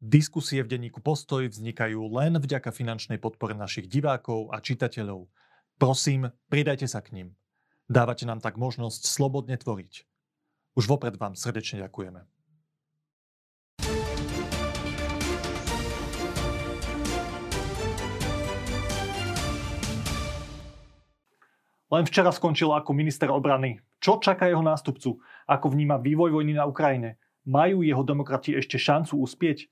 Diskusie v denníku Postoj vznikajú len vďaka finančnej podpore našich divákov a čitateľov. Prosím, pridajte sa k ním. Dávate nám tak možnosť slobodne tvoriť. Už vopred vám srdečne ďakujeme. Len včera skončil ako minister obrany. Čo čaká jeho nástupcu? Ako vníma vývoj vojny na Ukrajine? Majú jeho demokrati ešte šancu uspieť?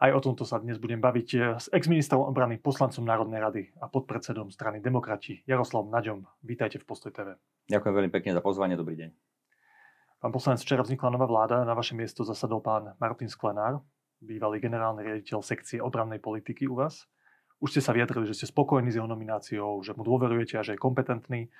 Aj o tomto sa dnes budem baviť eh, s ex-ministrom obrany, poslancom Národnej rady a podpredsedom strany Demokrati Jaroslavom Naďom. Vítajte v Postoj TV. Ďakujem veľmi pekne za pozvanie, dobrý deň. Pán poslanec, včera vznikla nová vláda, na vaše miesto zasadol pán Martin Sklenár, bývalý generálny riaditeľ sekcie obrannej politiky u vás. Už ste sa vyjadrili, že ste spokojní s jeho nomináciou, že mu dôverujete a že je kompetentný.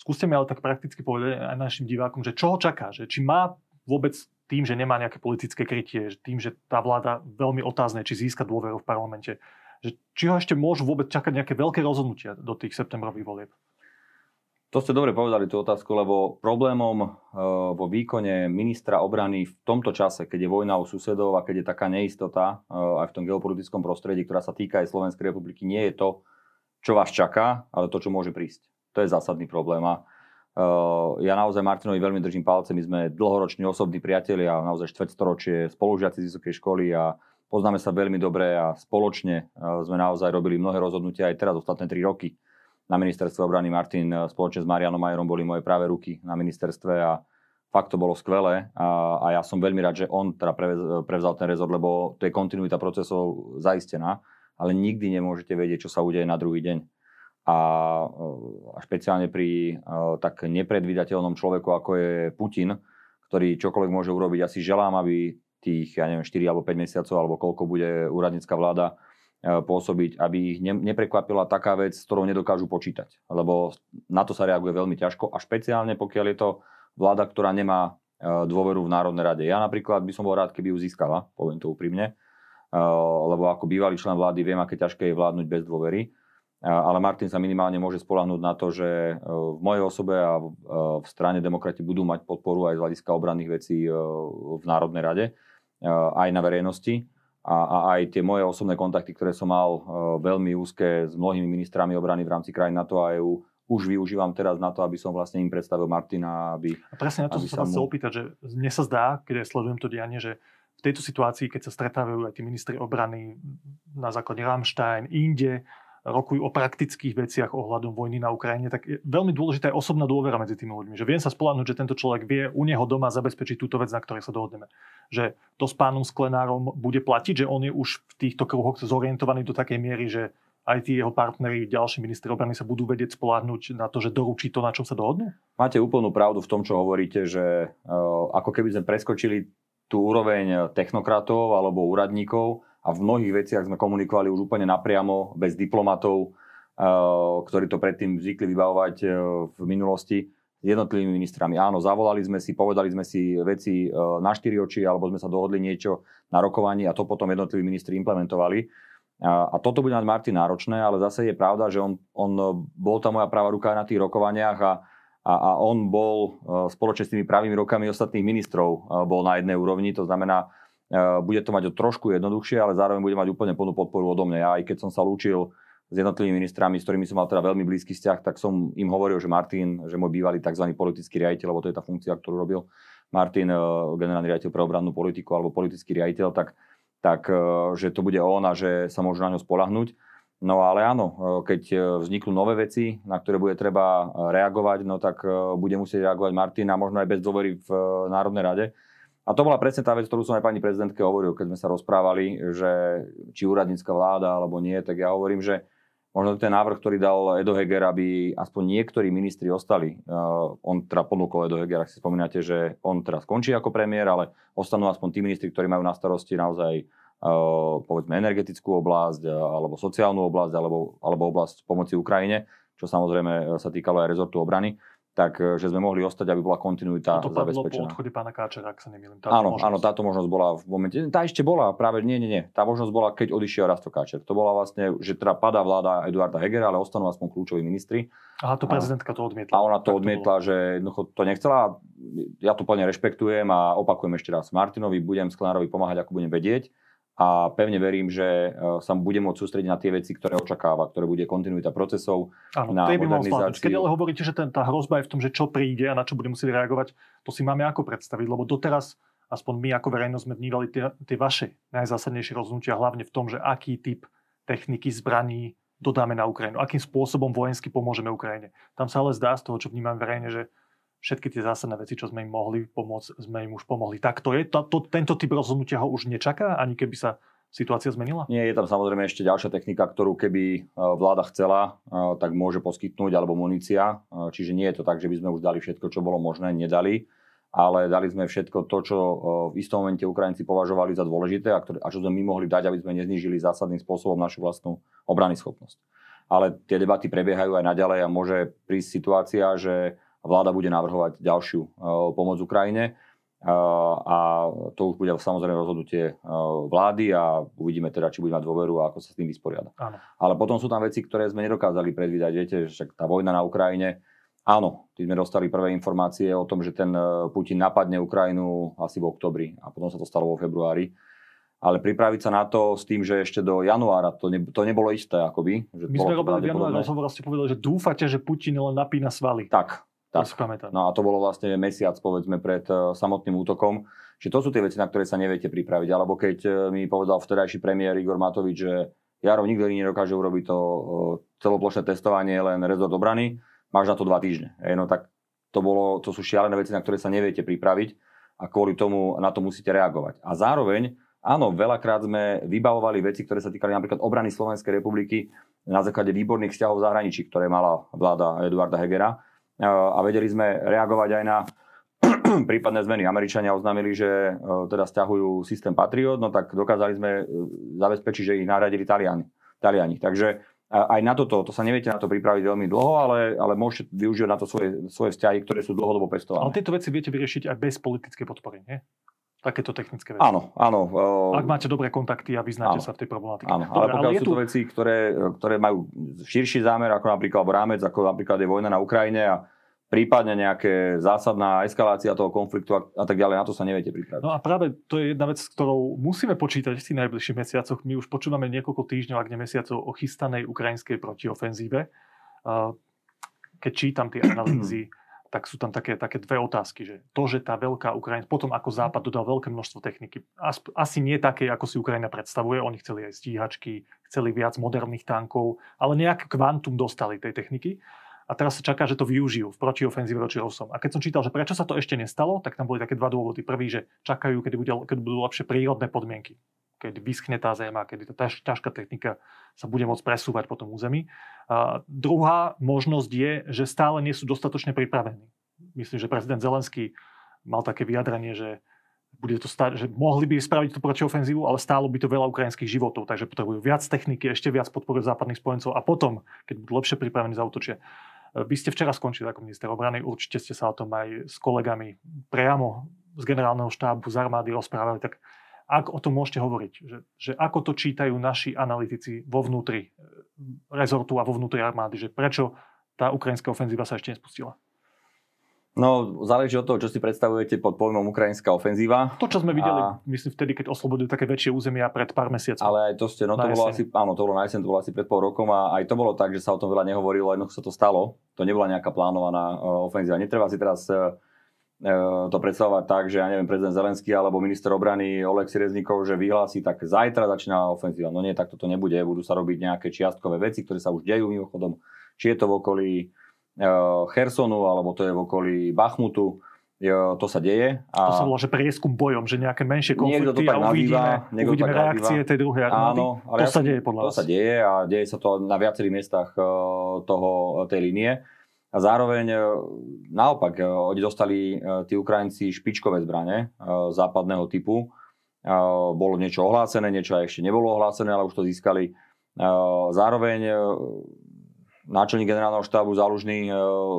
Skúste mi ale tak prakticky povedať aj našim divákom, že čo ho čaká, že či má vôbec tým, že nemá nejaké politické krytie, tým, že tá vláda veľmi otázne, či získa dôveru v parlamente, že či ho ešte môžu vôbec čakať nejaké veľké rozhodnutia do tých septembrových volieb? To ste dobre povedali tú otázku, lebo problémom e, vo výkone ministra obrany v tomto čase, keď je vojna u susedov a keď je taká neistota e, aj v tom geopolitickom prostredí, ktorá sa týka aj Slovenskej republiky, nie je to, čo vás čaká, ale to, čo môže prísť. To je zásadný problém. A ja naozaj Martinovi veľmi držím palce, my sme dlhoroční osobní priatelia, naozaj štvrtstoročie spolužiaci z vysokej školy a poznáme sa veľmi dobre a spoločne sme naozaj robili mnohé rozhodnutia aj teraz ostatné 3 roky. Na ministerstve obrany Martin spoločne s Marianom Majerom boli moje práve ruky na ministerstve a fakt to bolo skvelé. A, a ja som veľmi rád, že on teda prevzal ten rezort, lebo to je kontinuita procesov zaistená, ale nikdy nemôžete vedieť, čo sa udeje na druhý deň a, a špeciálne pri tak nepredvídateľnom človeku, ako je Putin, ktorý čokoľvek môže urobiť. Asi želám, aby tých, ja neviem, 4 alebo 5 mesiacov, alebo koľko bude úradnícka vláda pôsobiť, aby ich neprekvapila taká vec, s ktorou nedokážu počítať. Lebo na to sa reaguje veľmi ťažko a špeciálne pokiaľ je to vláda, ktorá nemá dôveru v Národnej rade. Ja napríklad by som bol rád, keby ju získala, poviem to úprimne, lebo ako bývalý člen vlády viem, aké ťažké je vládnuť bez dôvery ale Martin sa minimálne môže spolahnúť na to, že e, v mojej osobe a e, v strane demokrati budú mať podporu aj z hľadiska obranných vecí e, v Národnej rade, aj na verejnosti. A, a aj tie moje osobné kontakty, ktoré som mal veľmi úzke s mnohými ministrami obrany v rámci krajín NATO a EU, už využívam teraz na to, aby som vlastne im predstavil Martina. Aby, a presne na to som sa chcel mu... opýtať, že mne sa zdá, keď ja sledujem to dianie, že v tejto situácii, keď sa stretávajú aj tí ministri obrany na základe Rammstein, inde, rokujú o praktických veciach ohľadom vojny na Ukrajine, tak je veľmi dôležitá je osobná dôvera medzi tými ľuďmi. Že viem sa spolahnuť, že tento človek vie u neho doma zabezpečiť túto vec, na ktorej sa dohodneme. Že to s pánom Sklenárom bude platiť, že on je už v týchto kruhoch zorientovaný do takej miery, že aj tí jeho partneri, ďalší ministri obrany sa budú vedieť spolahnuť na to, že doručí to, na čom sa dohodnú? Máte úplnú pravdu v tom, čo hovoríte, že uh, ako keby sme preskočili tú úroveň technokratov alebo úradníkov a v mnohých veciach sme komunikovali už úplne napriamo, bez diplomatov, eh, ktorí to predtým zvykli vybavovať eh, v minulosti s jednotlivými ministrami. Áno, zavolali sme si, povedali sme si veci eh, na štyri oči, alebo sme sa dohodli niečo na rokovaní a to potom jednotliví ministri implementovali. A toto bude mať Martin náročné, ale zase je pravda, že on, on bol tá moja práva ruka na tých rokovaniach a, a, a on bol spoločne s tými pravými rokami ostatných ministrov bol na jednej úrovni, to znamená, bude to mať trošku jednoduchšie, ale zároveň bude mať úplne plnú podporu odo mňa. Ja aj keď som sa lúčil s jednotlivými ministrami, s ktorými som mal teda veľmi blízky vzťah, tak som im hovoril, že Martin, že môj bývalý tzv. politický riaditeľ, lebo to je tá funkcia, ktorú robil Martin, eh, generálny riaditeľ pre obrannú politiku alebo politický riaditeľ, tak, tak eh, že to bude on a že sa môžu na ňo spolahnuť. No ale áno, keď vzniknú nové veci, na ktoré bude treba reagovať, no tak bude musieť reagovať Martin a možno aj bez dôvery v Národnej rade. A to bola presne tá vec, ktorú som aj pani prezidentke hovoril, keď sme sa rozprávali, že či úradnícka vláda alebo nie, tak ja hovorím, že možno ten návrh, ktorý dal Edo Heger, aby aspoň niektorí ministri ostali. Uh, on teda ponúkol Edo Heger, ak si spomínate, že on teraz skončí ako premiér, ale ostanú aspoň tí ministri, ktorí majú na starosti naozaj uh, povedzme energetickú oblasť, uh, alebo sociálnu oblasť, alebo, alebo oblasť pomoci Ukrajine, čo samozrejme sa týkalo aj rezortu obrany tak e, že sme mohli ostať, aby bola kontinuita to zabezpečená. po odchode pána Káčera, ak sa nemýlim. áno, možnosť. áno, táto možnosť bola v momente, tá ešte bola, práve nie, nie, nie. Tá možnosť bola, keď odišiel Rasto Káčer. To bola vlastne, že teda padá vláda Eduarda Hegera, ale ostanú aspoň kľúčoví ministri. Aha, to prezidentka to odmietla. A ona to odmietla, to že jednoducho to nechcela. Ja to plne rešpektujem a opakujem ešte raz. Martinovi budem Sklenárovi pomáhať, ako budem vedieť. A pevne verím, že sa bude môcť sústrediť na tie veci, ktoré očakáva, ktoré bude kontinuita procesov, Áno, na modernizáciu. Keď ale hovoríte, že ten, tá hrozba je v tom, že čo príde a na čo bude musieť reagovať, to si máme ako predstaviť, lebo doteraz aspoň my ako verejnosť sme vnívali tie, tie vaše najzásadnejšie rozhodnutia, hlavne v tom, že aký typ techniky, zbraní dodáme na Ukrajinu, akým spôsobom vojensky pomôžeme Ukrajine. Tam sa ale zdá z toho, čo vnímam verejne, že všetky tie zásadné veci, čo sme im mohli pomôcť, sme im už pomohli. Tak to je, to, to, tento typ rozhodnutia ho už nečaká, ani keby sa situácia zmenila? Nie, je tam samozrejme ešte ďalšia technika, ktorú keby e, vláda chcela, e, tak môže poskytnúť, alebo munícia. E, čiže nie je to tak, že by sme už dali všetko, čo bolo možné, nedali ale dali sme všetko to, čo v istom momente Ukrajinci považovali za dôležité a, ktoré, a čo sme my mohli dať, aby sme neznížili zásadným spôsobom našu vlastnú obrany schopnosť. Ale tie debaty prebiehajú aj naďalej a môže prísť situácia, že vláda bude navrhovať ďalšiu uh, pomoc Ukrajine uh, a to už bude samozrejme rozhodnutie uh, vlády a uvidíme teda, či bude mať dôveru a ako sa s tým vysporiada. Áno. Ale potom sú tam veci, ktoré sme nedokázali predvídať. Viete, že tá vojna na Ukrajine, áno, tí sme dostali prvé informácie o tom, že ten Putin napadne Ukrajinu asi v oktobri a potom sa to stalo vo februári ale pripraviť sa na to s tým, že ešte do januára to, ne, to nebolo isté akoby. Že My sme robili v januári rozhovor a ste povedali, že dúfate, že Putin len napína svaly. Tak, tak. No a to bolo vlastne mesiac, povedzme, pred uh, samotným útokom. Čiže to sú tie veci, na ktoré sa neviete pripraviť. Alebo keď uh, mi povedal vtedajší premiér Igor Matovič, že Jarov nikto iný nedokáže urobiť to uh, celoplošné testovanie, len rezort obrany, máš na to dva týždne. Ej, no tak to, bolo, to sú šialené veci, na ktoré sa neviete pripraviť a kvôli tomu na to musíte reagovať. A zároveň, áno, veľakrát sme vybavovali veci, ktoré sa týkali napríklad obrany Slovenskej republiky na základe výborných vzťahov v zahraničí, ktoré mala vláda Eduarda Hegera a vedeli sme reagovať aj na prípadné zmeny. Američania oznámili, že teda stiahujú systém Patriot, no tak dokázali sme e, zabezpečiť, že ich nahradili Taliani. Taliani. Takže aj na toto, to sa neviete na to pripraviť veľmi dlho, ale, ale môžete využiť na to svoje, svoje vzťahy, ktoré sú dlhodobo pestované. Ale tieto veci viete vyriešiť aj bez politickej podpory, nie? Takéto technické veci. Áno, áno. Ak máte dobré kontakty a vyznáte áno, sa v tej problematike. Áno, Dobre, ale pokiaľ ale sú tu... to veci, ktoré, ktoré majú širší zámer, ako napríklad rámec, ako napríklad je vojna na Ukrajine a prípadne nejaké zásadná eskalácia toho konfliktu a, a tak ďalej, na to sa neviete pripraviť. No a práve to je jedna vec, s ktorou musíme počítať v tých najbližších mesiacoch. My už počúvame niekoľko týždňov, ak nie mesiacov, o chystanej ukrajinskej protiofenzíve. Keď čítam tie analýzy, tak sú tam také, také dve otázky, že to, že tá veľká Ukrajina, potom ako Západ dodal veľké množstvo techniky, asi nie také, ako si Ukrajina predstavuje, oni chceli aj stíhačky, chceli viac moderných tankov, ale nejaké kvantum dostali tej techniky a teraz sa čaká, že to využijú v protiofenzíve voči Rusom. A keď som čítal, že prečo sa to ešte nestalo, tak tam boli také dva dôvody. Prvý, že čakajú, keď, bude, keď budú lepšie prírodné podmienky. Keď vyschne tá zema, keď tá ťaž, ťažká technika sa bude môcť presúvať po tom území. A druhá možnosť je, že stále nie sú dostatočne pripravení. Myslím, že prezident Zelenský mal také vyjadrenie, že bude to stať, že mohli by spraviť tú protiofenzívu, ale stálo by to veľa ukrajinských životov, takže potrebujú viac techniky, ešte viac podpory západných spojencov a potom, keď budú lepšie pripravení, zautočia. Vy ste včera skončili ako minister obrany, určite ste sa o tom aj s kolegami priamo z generálneho štábu, z armády rozprávali, tak ak o tom môžete hovoriť, že, že ako to čítajú naši analytici vo vnútri eh, rezortu a vo vnútri armády, že prečo tá ukrajinská ofenzíva sa ešte nespustila? No, záleží od toho, čo si predstavujete pod pojmom ukrajinská ofenzíva. To, čo sme videli, a... myslím, vtedy, keď oslobodili také väčšie územia pred pár mesiacmi. Ale aj to ste, no to bolo asi, áno, to bolo na jeseň, to bolo asi pred pol rokom a aj to bolo tak, že sa o tom veľa nehovorilo, jednoducho sa to stalo. To nebola nejaká plánovaná uh, ofenzíva. Netreba si teraz uh, to predstavovať tak, že ja neviem, prezident Zelenský alebo minister obrany Oleksij Reznikov, že vyhlási, tak zajtra začína ofenzíva. No nie, tak toto nebude. Budú sa robiť nejaké čiastkové veci, ktoré sa už dejú mimochodom. Či je to v okolí Eh, Chersonu, alebo to je v okolí Bachmutu. To sa deje. A... To sa volá, že prieskum bojom, že nejaké menšie konflikty to tak a uvidíme, nazýva, uvidíme tak reakcie nazýva. tej druhej armády. Áno, ale to ja, sa deje podľa To vás. sa deje a deje sa to na viacerých miestach toho, tej línie. A zároveň eh, naopak, oni dostali tí Ukrajinci špičkové zbrane západného typu. Bolo niečo ohlásené, niečo ešte nebolo ohlásené, ale už to získali. Zároveň náčelník generálneho štábu zálužný e,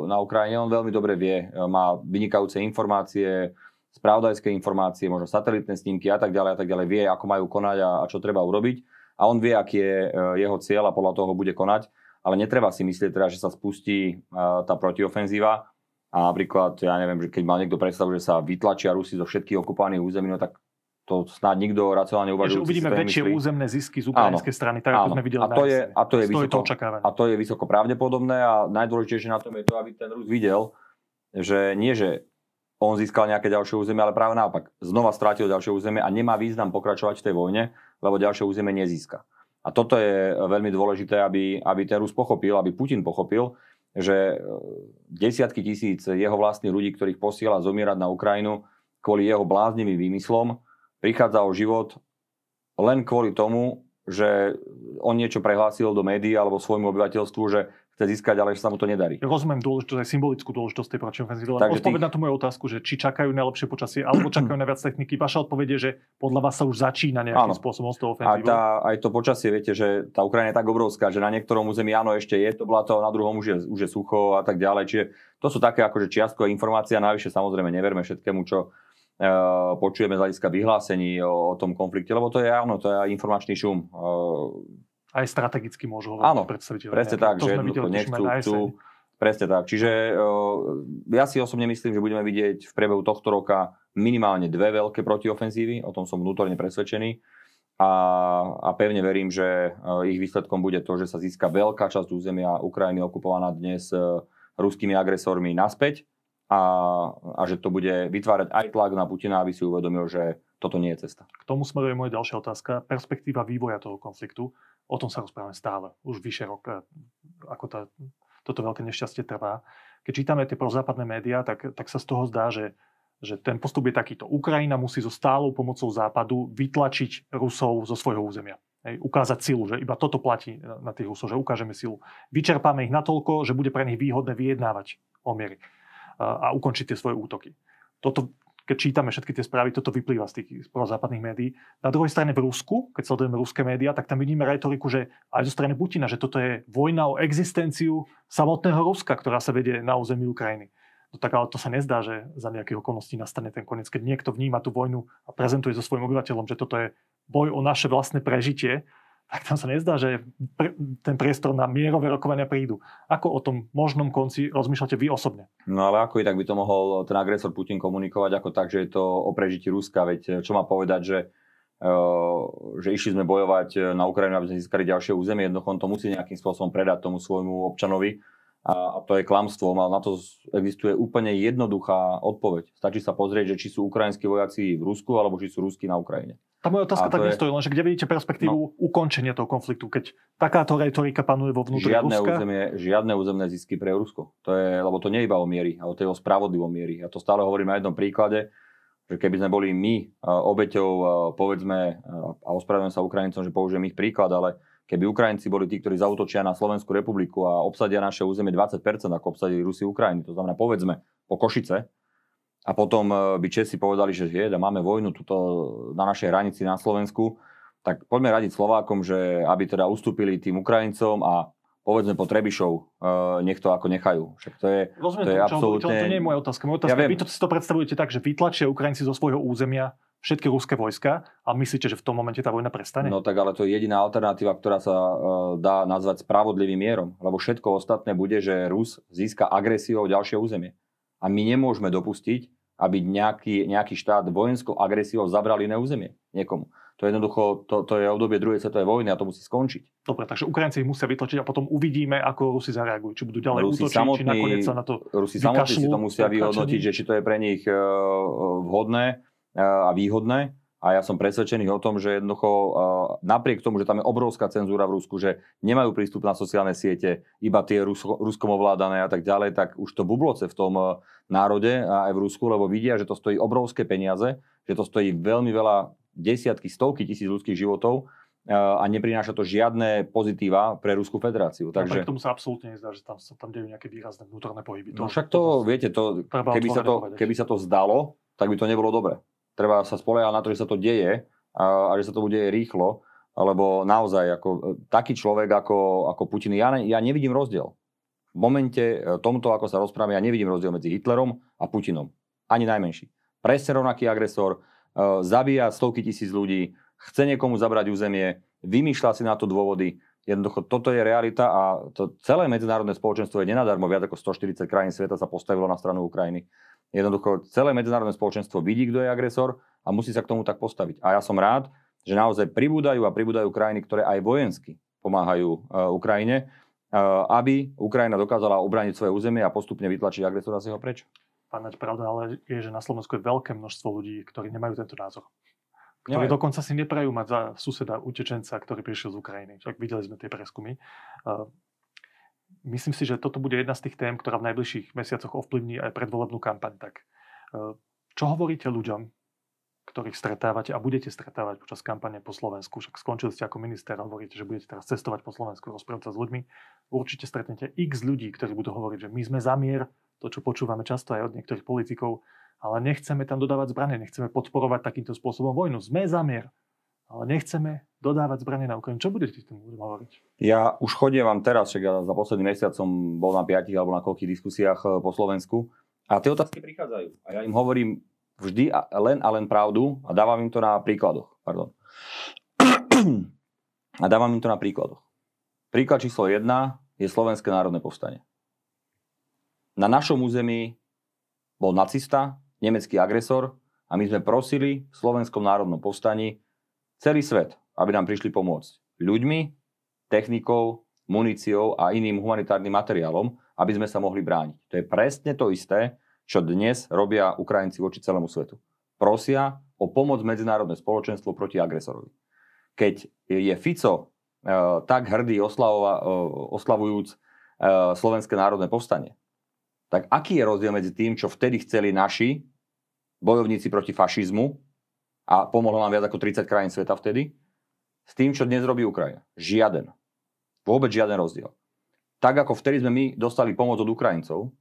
na Ukrajine, on veľmi dobre vie, e, má vynikajúce informácie, spravodajské informácie, možno satelitné snímky a tak ďalej a tak ďalej, vie, ako majú konať a, a čo treba urobiť. A on vie, aký je e, jeho cieľ a podľa toho bude konať. Ale netreba si myslieť teda, že sa spustí tá protiofenzíva a napríklad, ja neviem, že keď má niekto predstavu, že sa vytlačia Rusi zo všetkých okupovaných území, no tak to snáď nikto racionálne uvažuje. uvidíme väčšie myslí. územné zisky z ukrajinskej strany, tak ako sme videli a to, je, a, to je vysoko, to a to je vysoko pravdepodobné a najdôležitejšie na tom je to, aby ten Rus videl, že nie, že on získal nejaké ďalšie územie, ale práve naopak, znova strátil ďalšie územie a nemá význam pokračovať v tej vojne, lebo ďalšie územie nezíska. A toto je veľmi dôležité, aby, aby ten Rus pochopil, aby Putin pochopil, že e, desiatky tisíc jeho vlastných ľudí, ktorých posiela zomierať na Ukrajinu kvôli jeho bláznivým výmyslom, prichádza o život len kvôli tomu, že on niečo prehlásil do médií alebo svojmu obyvateľstvu, že chce získať, ale že sa mu to nedarí. Rozumiem dôležitosť, aj symbolickú dôležitosť tej protiofenzívy. ofenzívy. Len odpoveď tých... na tú moju otázku, že či čakajú na lepšie počasie alebo čakajú na viac techniky. Vaša odpoveď je, že podľa vás sa už začína nejakým áno. spôsobom s tou ofenzívou. A tá, aj to počasie, viete, že tá Ukrajina je tak obrovská, že na niektorom území áno, ešte je to blato, na druhom už je, už je sucho a tak ďalej. Čiže to sú také akože čiastkové informácie a navyše samozrejme neverme všetkému, čo Eh, počujeme z hľadiska vyhlásení o, o tom konflikte, lebo to je áno, to je informačný šum. Eh, aj strategicky môžu hovoriť áno, presne tak, to že jednoducho nechcú, chcú, presne tak. Čiže eh, ja si osobne myslím, že budeme vidieť v priebehu tohto roka minimálne dve veľké protiofenzívy, o tom som vnútorne presvedčený. A, a pevne verím, že ich výsledkom bude to, že sa získa veľká časť územia Ukrajiny okupovaná dnes ruskými agresormi naspäť a, a že to bude vytvárať aj tlak na Putina, aby si uvedomil, že toto nie je cesta. K tomu smeruje moja ďalšia otázka. Perspektíva vývoja toho konfliktu. O tom sa rozprávame stále, už vyše roka, ako tá, toto veľké nešťastie trvá. Keď čítame tie prozápadné médiá, tak, tak sa z toho zdá, že, že ten postup je takýto. Ukrajina musí so stálou pomocou západu vytlačiť Rusov zo svojho územia. Hej, ukázať silu, že iba toto platí na tých Rusov, že ukážeme silu. Vyčerpáme ich natoľko, že bude pre nich výhodné vyjednávať o miery a ukončiť tie svoje útoky. Toto, keď čítame všetky tie správy, toto vyplýva z tých prozápadných médií. Na druhej strane v Rusku, keď sledujeme ruské médiá, tak tam vidíme retoriku, že aj zo strany Putina, že toto je vojna o existenciu samotného Ruska, ktorá sa vedie na území Ukrajiny. No tak ale to sa nezdá, že za nejakých okolností nastane ten koniec. Keď niekto vníma tú vojnu a prezentuje so svojím obyvateľom, že toto je boj o naše vlastné prežitie, tak tam sa nezdá, že pr- ten priestor na mierové rokovania prídu. Ako o tom možnom konci rozmýšľate vy osobne? No ale ako i tak by to mohol ten agresor Putin komunikovať ako tak, že je to o prežití Ruska, veď čo má povedať, že Uh, že išli sme bojovať na Ukrajinu, aby sme získali ďalšie územie. Jednoducho on to musí nejakým spôsobom predať tomu svojmu občanovi a, a to je klamstvo. Ale na to existuje úplne jednoduchá odpoveď. Stačí sa pozrieť, že či sú ukrajinskí vojaci v Rusku alebo či sú ruskí na Ukrajine. Tá moja otázka tak nestojí, len že kde vidíte perspektívu no. ukončenia toho konfliktu, keď takáto retorika panuje vo vnútri žiadne Ruska? Územie, žiadne územné zisky pre Rusko. To je, lebo to nie je iba o miery, ale to je o spravodlivom miery. Ja to stále hovorím na jednom príklade, že keby sme boli my obeťou, povedzme, a ospravedlňujem sa Ukrajincom, že použijem ich príklad, ale keby Ukrajinci boli tí, ktorí zautočia na Slovenskú republiku a obsadia naše územie 20%, ako obsadili Rusi Ukrajiny, to znamená povedzme po Košice, a potom e, by Česi povedali, že jeda, máme vojnu tuto na našej hranici na Slovensku, tak poďme radiť Slovákom, že aby teda ustúpili tým Ukrajincom a povedzme po Trebišov, uh, nech to ako nechajú. Však to je, Rozumiem, to je čo, absolútne... Čo, čo, to nie je moja otázka. Moja otázka ja vy to si to predstavujete tak, že vytlačia Ukrajinci zo svojho územia všetky ruské vojska a myslíte, že v tom momente tá vojna prestane? No tak ale to je jediná alternatíva, ktorá sa uh, dá nazvať spravodlivým mierom, lebo všetko ostatné bude, že Rus získa agresiou ďalšie územie. A my nemôžeme dopustiť, aby nejaký, nejaký štát vojenskou agresiou zabral iné územie niekomu. To je jednoducho, to, to je obdobie druhej svetovej vojny a to musí skončiť. Dobre, takže Ukrajinci ich musia vytlačiť a potom uvidíme, ako Rusi zareagujú. Či budú ďalej Rusi útočiť, samotní, či nakoniec sa na to Rusi samotní si to musia vyhodnotiť, že či to je pre nich uh, vhodné uh, a výhodné a ja som presvedčený o tom, že jednoducho napriek tomu, že tam je obrovská cenzúra v Rusku, že nemajú prístup na sociálne siete, iba tie Rusko, Ruskom ovládané a tak ďalej, tak už to bubloce v tom e, národe a aj v Rusku, lebo vidia, že to stojí obrovské peniaze, že to stojí veľmi veľa desiatky, stovky tisíc ľudských životov e, a neprináša to žiadne pozitíva pre Ruskú federáciu. No, Takže... No, tomu sa absolútne nezdá, že tam sa tam dejú nejaké výrazné vnútorné pohyby. To, no však to, to viete, to, keby, sa to, keby sa to zdalo, tak by to nebolo dobre treba sa spoliehať na to, že sa to deje a, a že sa to bude rýchlo, lebo naozaj ako, e, taký človek ako, ako Putin, ja, ne, ja nevidím rozdiel. V momente e, tomto, ako sa rozprávame, ja nevidím rozdiel medzi Hitlerom a Putinom. Ani najmenší. Presne rovnaký agresor, uh, zabíja stovky tisíc ľudí, chce niekomu zabrať územie, vymýšľa si na to dôvody. Jednoducho, toto je realita a to celé medzinárodné spoločenstvo je nenadarmo. Viac ako 140 krajín sveta sa postavilo na stranu Ukrajiny. Jednoducho celé medzinárodné spoločenstvo vidí, kto je agresor a musí sa k tomu tak postaviť. A ja som rád, že naozaj pribúdajú a pribúdajú krajiny, ktoré aj vojensky pomáhajú uh, Ukrajine, uh, aby Ukrajina dokázala obraniť svoje územie a postupne vytlačiť agresora z jeho preč. Pán pravda ale je, že na Slovensku je veľké množstvo ľudí, ktorí nemajú tento názor. Ktorí Nemajú. dokonca si neprajú mať za suseda utečenca, ktorý prišiel z Ukrajiny. Však videli sme tie preskumy. Myslím si, že toto bude jedna z tých tém, ktorá v najbližších mesiacoch ovplyvní aj predvolebnú kampaň. Tak, e, čo hovoríte ľuďom, ktorých stretávate a budete stretávať počas kampane po Slovensku? Však skončili ste ako minister hovoríte, že budete teraz cestovať po Slovensku, rozprávať sa s ľuďmi. Určite stretnete x ľudí, ktorí budú hovoriť, že my sme za mier, to, čo počúvame často aj od niektorých politikov, ale nechceme tam dodávať zbranie, nechceme podporovať takýmto spôsobom vojnu. Sme za mier ale nechceme dodávať zbranie na Ukrajinu. Čo budete tým ľuďom hovoriť? Ja už chodím vám teraz, však ja za posledný mesiac som bol na piatich alebo na koľkých diskusiách eh, po Slovensku a tie otázky prichádzajú. A ja im hovorím vždy a len a len pravdu a dávam im to na príkladoch. Pardon. A dávam im to na príkladoch. Príklad číslo 1 je Slovenské národné povstanie. Na našom území bol nacista, nemecký agresor a my sme prosili v Slovenskom národnom povstaní celý svet, aby nám prišli pomôcť ľuďmi, technikou, muníciou a iným humanitárnym materiálom, aby sme sa mohli brániť. To je presne to isté, čo dnes robia Ukrajinci voči celému svetu. Prosia o pomoc medzinárodné spoločenstvo proti agresorovi. Keď je Fico e, tak hrdý oslavova, e, oslavujúc e, Slovenské národné povstanie, tak aký je rozdiel medzi tým, čo vtedy chceli naši bojovníci proti fašizmu a pomohlo nám viac ako 30 krajín sveta vtedy, s tým, čo dnes robí Ukrajina. Žiaden. Vôbec žiaden rozdiel. Tak ako vtedy sme my dostali pomoc od Ukrajincov,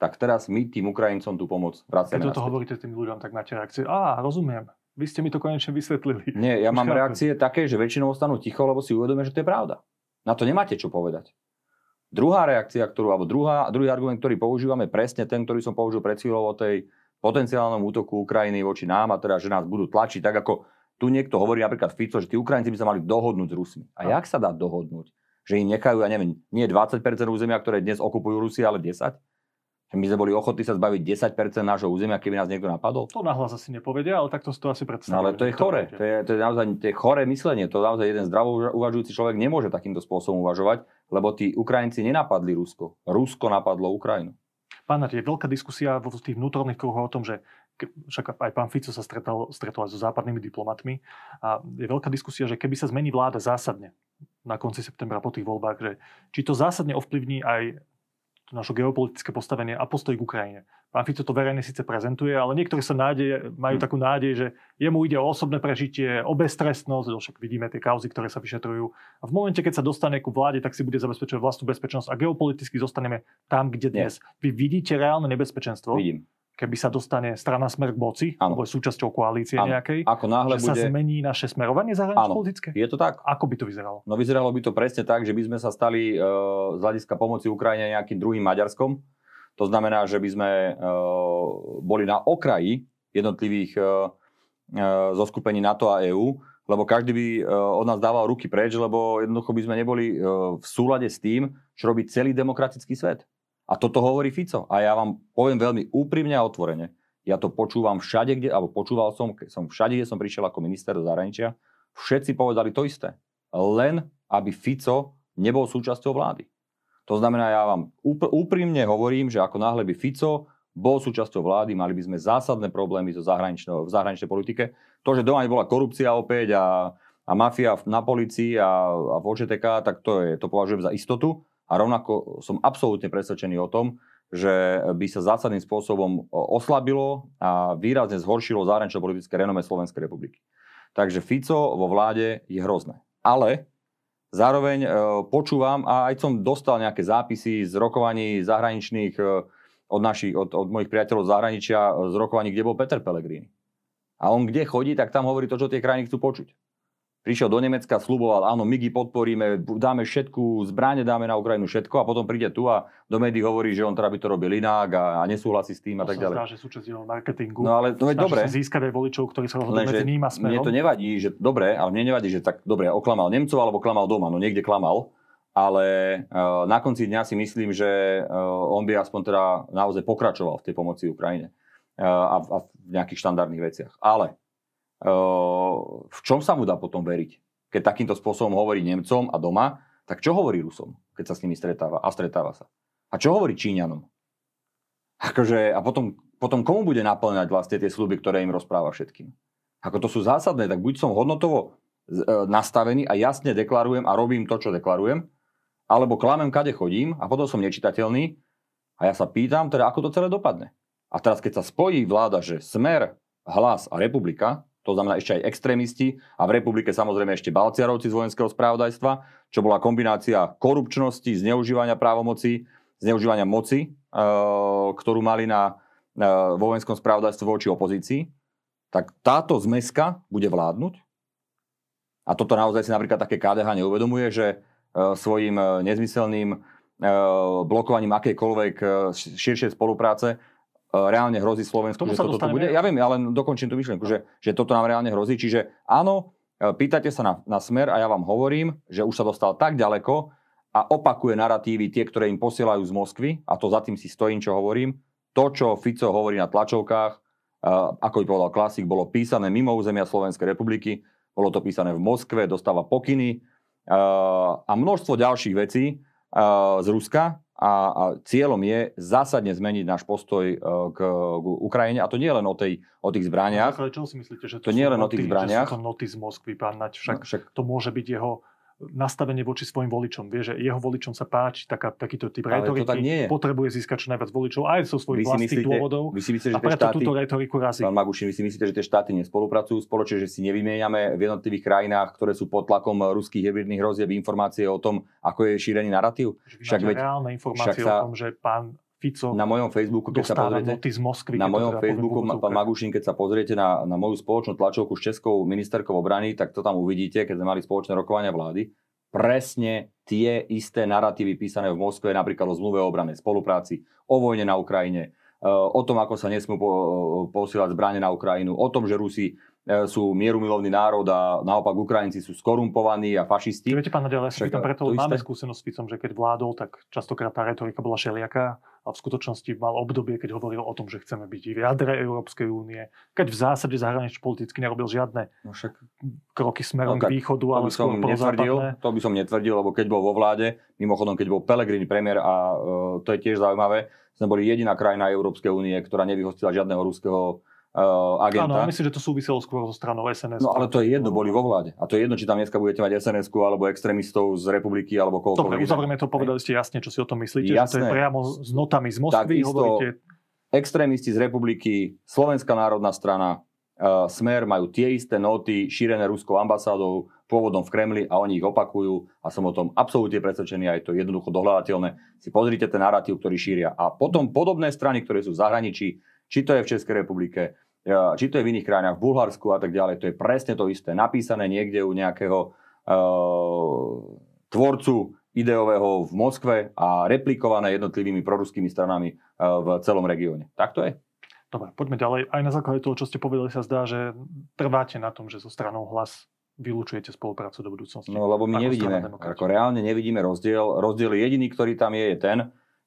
tak teraz my tým Ukrajincom tú pomoc vraciame. Keď toto hovoríte tým ľuďom, tak máte reakcie. Á, rozumiem. Vy ste mi to konečne vysvetlili. Nie, ja mám reakcie také, že väčšinou ostanú ticho, lebo si uvedomia, že to je pravda. Na to nemáte čo povedať. Druhá reakcia, ktorú, alebo druhá, druhý argument, ktorý používame, presne ten, ktorý som použil pred chvíľou o tej potenciálnom útoku Ukrajiny voči nám a teda, že nás budú tlačiť, tak ako tu niekto hovorí napríklad Fico, že tí Ukrajinci by sa mali dohodnúť s Rusmi. A jak sa dá dohodnúť? Že im nechajú, ja neviem, nie 20% územia, ktoré dnes okupujú Rusia, ale 10? Že my sme boli ochotní sa zbaviť 10% nášho územia, keby nás niekto napadol? To nahlas asi nepovedia, ale takto si to asi predstavujú. No ale to je chore. To je, to je naozaj to je chore myslenie. To naozaj jeden zdravo uvažujúci človek nemôže takýmto spôsobom uvažovať, lebo tí Ukrajinci nenapadli Rusko. Rusko napadlo Ukrajinu. Pán je veľká diskusia vo tých vnútorných kruhoch o tom, že však aj pán Fico sa stretol, stretol aj so západnými diplomatmi a je veľká diskusia, že keby sa zmení vláda zásadne na konci septembra po tých voľbách, že či to zásadne ovplyvní aj naše geopolitické postavenie a postoj k Ukrajine. Pán Fico to verejne síce prezentuje, ale niektorí sa nádej, majú hm. takú nádej, že jemu ide o osobné prežitie, o beztrestnosť, však vidíme tie kauzy, ktoré sa vyšetrujú. A v momente, keď sa dostane ku vláde, tak si bude zabezpečovať vlastnú bezpečnosť a geopoliticky zostaneme tam, kde dnes. Nie. Vy vidíte reálne nebezpečenstvo? Vidím keby sa dostane strana smer k moci, ano. alebo je súčasťou koalície ano. nejakej, Ako náhle že bude... sa zmení naše smerovanie zahranično-politické? Je to tak. Ako by to vyzeralo? No vyzeralo by to presne tak, že by sme sa stali uh, z hľadiska pomoci Ukrajine nejakým druhým Maďarskom. To znamená, že by sme uh, boli na okraji jednotlivých uh, uh, zoskupení NATO a EÚ, lebo každý by uh, od nás dával ruky preč, lebo jednoducho by sme neboli uh, v súlade s tým, čo robí celý demokratický svet. A toto hovorí Fico. A ja vám poviem veľmi úprimne a otvorene. Ja to počúvam všade, kde, alebo počúval som, som všade, kde som prišiel ako minister do zahraničia, všetci povedali to isté. Len, aby Fico nebol súčasťou vlády. To znamená, ja vám úprimne hovorím, že ako náhle by Fico bol súčasťou vlády, mali by sme zásadné problémy so v zahraničnej politike. To, že doma bola korupcia opäť a, a mafia na policii a, a v OČTK, tak to, je, to považujem za istotu. A rovnako som absolútne presvedčený o tom, že by sa zásadným spôsobom oslabilo a výrazne zhoršilo zahranično-politické renome Slovenskej republiky. Takže Fico vo vláde je hrozné. Ale zároveň e, počúvam a aj som dostal nejaké zápisy z rokovaní zahraničných e, od, našich, od, od mojich priateľov z zahraničia, z rokovaní, kde bol Peter Pellegrini. A on kde chodí, tak tam hovorí to, čo tie krajiny chcú počuť prišiel do Nemecka, sluboval, áno, my podporíme, dáme všetku, zbráne dáme na Ukrajinu všetko a potom príde tu a do médií hovorí, že on teda by to robil inak a, a nesúhlasí s tým a tak ďalej. Zdá, že súčasť marketingu. No ale to je dobre. získať aj voličov, ktorí sa rozhodujú medzi ním a smerom. Mne to nevadí, že dobre, ale mne nevadí, že tak dobre, oklamal Nemcov alebo klamal doma, no niekde klamal. Ale uh, na konci dňa si myslím, že uh, on by aspoň teda naozaj pokračoval v tej pomoci Ukrajine uh, a, a v nejakých štandardných veciach. Ale v čom sa mu dá potom veriť? Keď takýmto spôsobom hovorí Nemcom a doma, tak čo hovorí Rusom, keď sa s nimi stretáva a stretáva sa? A čo hovorí Číňanom? Akože, a potom, potom komu bude naplňať vlastne tie sluby, ktoré im rozpráva všetkým? Ako to sú zásadné, tak buď som hodnotovo e, nastavený a jasne deklarujem a robím to, čo deklarujem, alebo klamem, kade chodím a potom som nečitateľný a ja sa pýtam, teda ako to celé dopadne. A teraz, keď sa spojí vláda, že Smer, Hlas a Republika, to znamená ešte aj extrémisti a v republike samozrejme ešte Balciarovci z vojenského správdajstva, čo bola kombinácia korupčnosti, zneužívania právomoci, zneužívania moci, e, ktorú mali na, na vojenskom správdajstve voči opozícii, tak táto zmeska bude vládnuť. A toto naozaj si napríklad také KDH neuvedomuje, že e, svojim e, nezmyselným blokovaním akejkoľvek širšej spolupráce E, reálne hrozí Slovensku, že toto tu bude. Ja viem, ale dokončím tú myšlienku, že, že toto nám reálne hrozí. Čiže áno, e, pýtate sa na, na smer a ja vám hovorím, že už sa dostal tak ďaleko a opakuje narratívy tie, ktoré im posielajú z Moskvy a to za tým si stojím, čo hovorím. To, čo Fico hovorí na tlačovkách, uh, ako by povedal klasik, bolo písané mimo územia Slovenskej republiky, bolo to písané v Moskve, dostáva pokyny a množstvo ďalších vecí z Ruska, a, a cieľom je zásadne zmeniť náš postoj e, k, k Ukrajine a to nie len o, tej, o tých zbraniach. Čo si myslíte, že to, to nie len o tých zbraniach. Že sú to noty z Moskvy, pán Nať, však, no, však to môže byť jeho nastavenie voči svojim voličom. Vie, že jeho voličom sa páči taká, takýto typ retoriky. tak nie je. Potrebuje získať čo najviac voličov aj zo svojich vlastných dôvodov. Vy si myslíte, že a preto štáty, túto retoriku razí. Pán Magušin, vy si myslíte, že tie štáty nespolupracujú spoločne, že si nevymieňame v jednotlivých krajinách, ktoré sú pod tlakom ruských hybridných hrozieb informácie o tom, ako je šírený narratív? Však veď, reálne informácie sa, o tom, že pán Fico na mojom Facebooku, keď sa pozriete, z Moskvy, na mojom teda Facebooku, pán Magušin, keď sa pozriete na, na moju spoločnú tlačovku s Českou ministerkou obrany, tak to tam uvidíte, keď sme mali spoločné rokovania vlády. Presne tie isté narratívy písané v Moskve, napríklad o zmluve o obranej spolupráci, o vojne na Ukrajine, e, o tom, ako sa nesmú posielať zbranie na Ukrajinu, o tom, že Rusi e, sú mierumilovný národ a naopak Ukrajinci sú skorumpovaní a fašisti. Viete, pán Nadel, ja si pýtam, preto máme skúsenosť s Ficom, že keď vládol, tak častokrát tá retorika bola šeliaká a v skutočnosti mal obdobie, keď hovoril o tom, že chceme byť v jadre Európskej únie, keď v zásade zahranične politicky nerobil žiadne no však, kroky smerom no, k východu, ale som netvrdil, To by som netvrdil, lebo keď bol vo vláde, mimochodom, keď bol Pelegrini premiér a uh, to je tiež zaujímavé, sme boli jediná krajina Európskej únie, ktorá nevyhostila žiadneho ruského agenta. Áno, myslím, že to súviselo skôr so stranou SNS. No ale to je jedno, boli vo vláde. A to je jedno, či tam dneska budete mať sns alebo extrémistov z republiky alebo koľko. Dobre, uzavrieme to, povedali ste jasne, čo si o tom myslíte, Jasné. že to je priamo s notami z Moskvy. Tak hovoríte... extrémisti z republiky, Slovenská národná strana, uh, Smer majú tie isté noty šírené ruskou ambasádou, pôvodom v Kremli a oni ich opakujú a som o tom absolútne presvedčený a je to jednoducho dohľadateľné. Si pozrite ten narratív, ktorý šíria. A potom podobné strany, ktoré sú v zahraničí, či to je v Českej republike, či to je v iných krajinách, v Bulharsku a tak ďalej, to je presne to isté. Napísané niekde u nejakého uh, tvorcu ideového v Moskve a replikované jednotlivými proruskými stranami uh, v celom regióne. Tak to je. Dobre, poďme ďalej. Aj na základe toho, čo ste povedali, sa zdá, že trváte na tom, že so stranou hlas vylúčujete spoluprácu do budúcnosti. No lebo my nevidíme, ako reálne nevidíme rozdiel. Rozdiel jediný, ktorý tam je, je ten,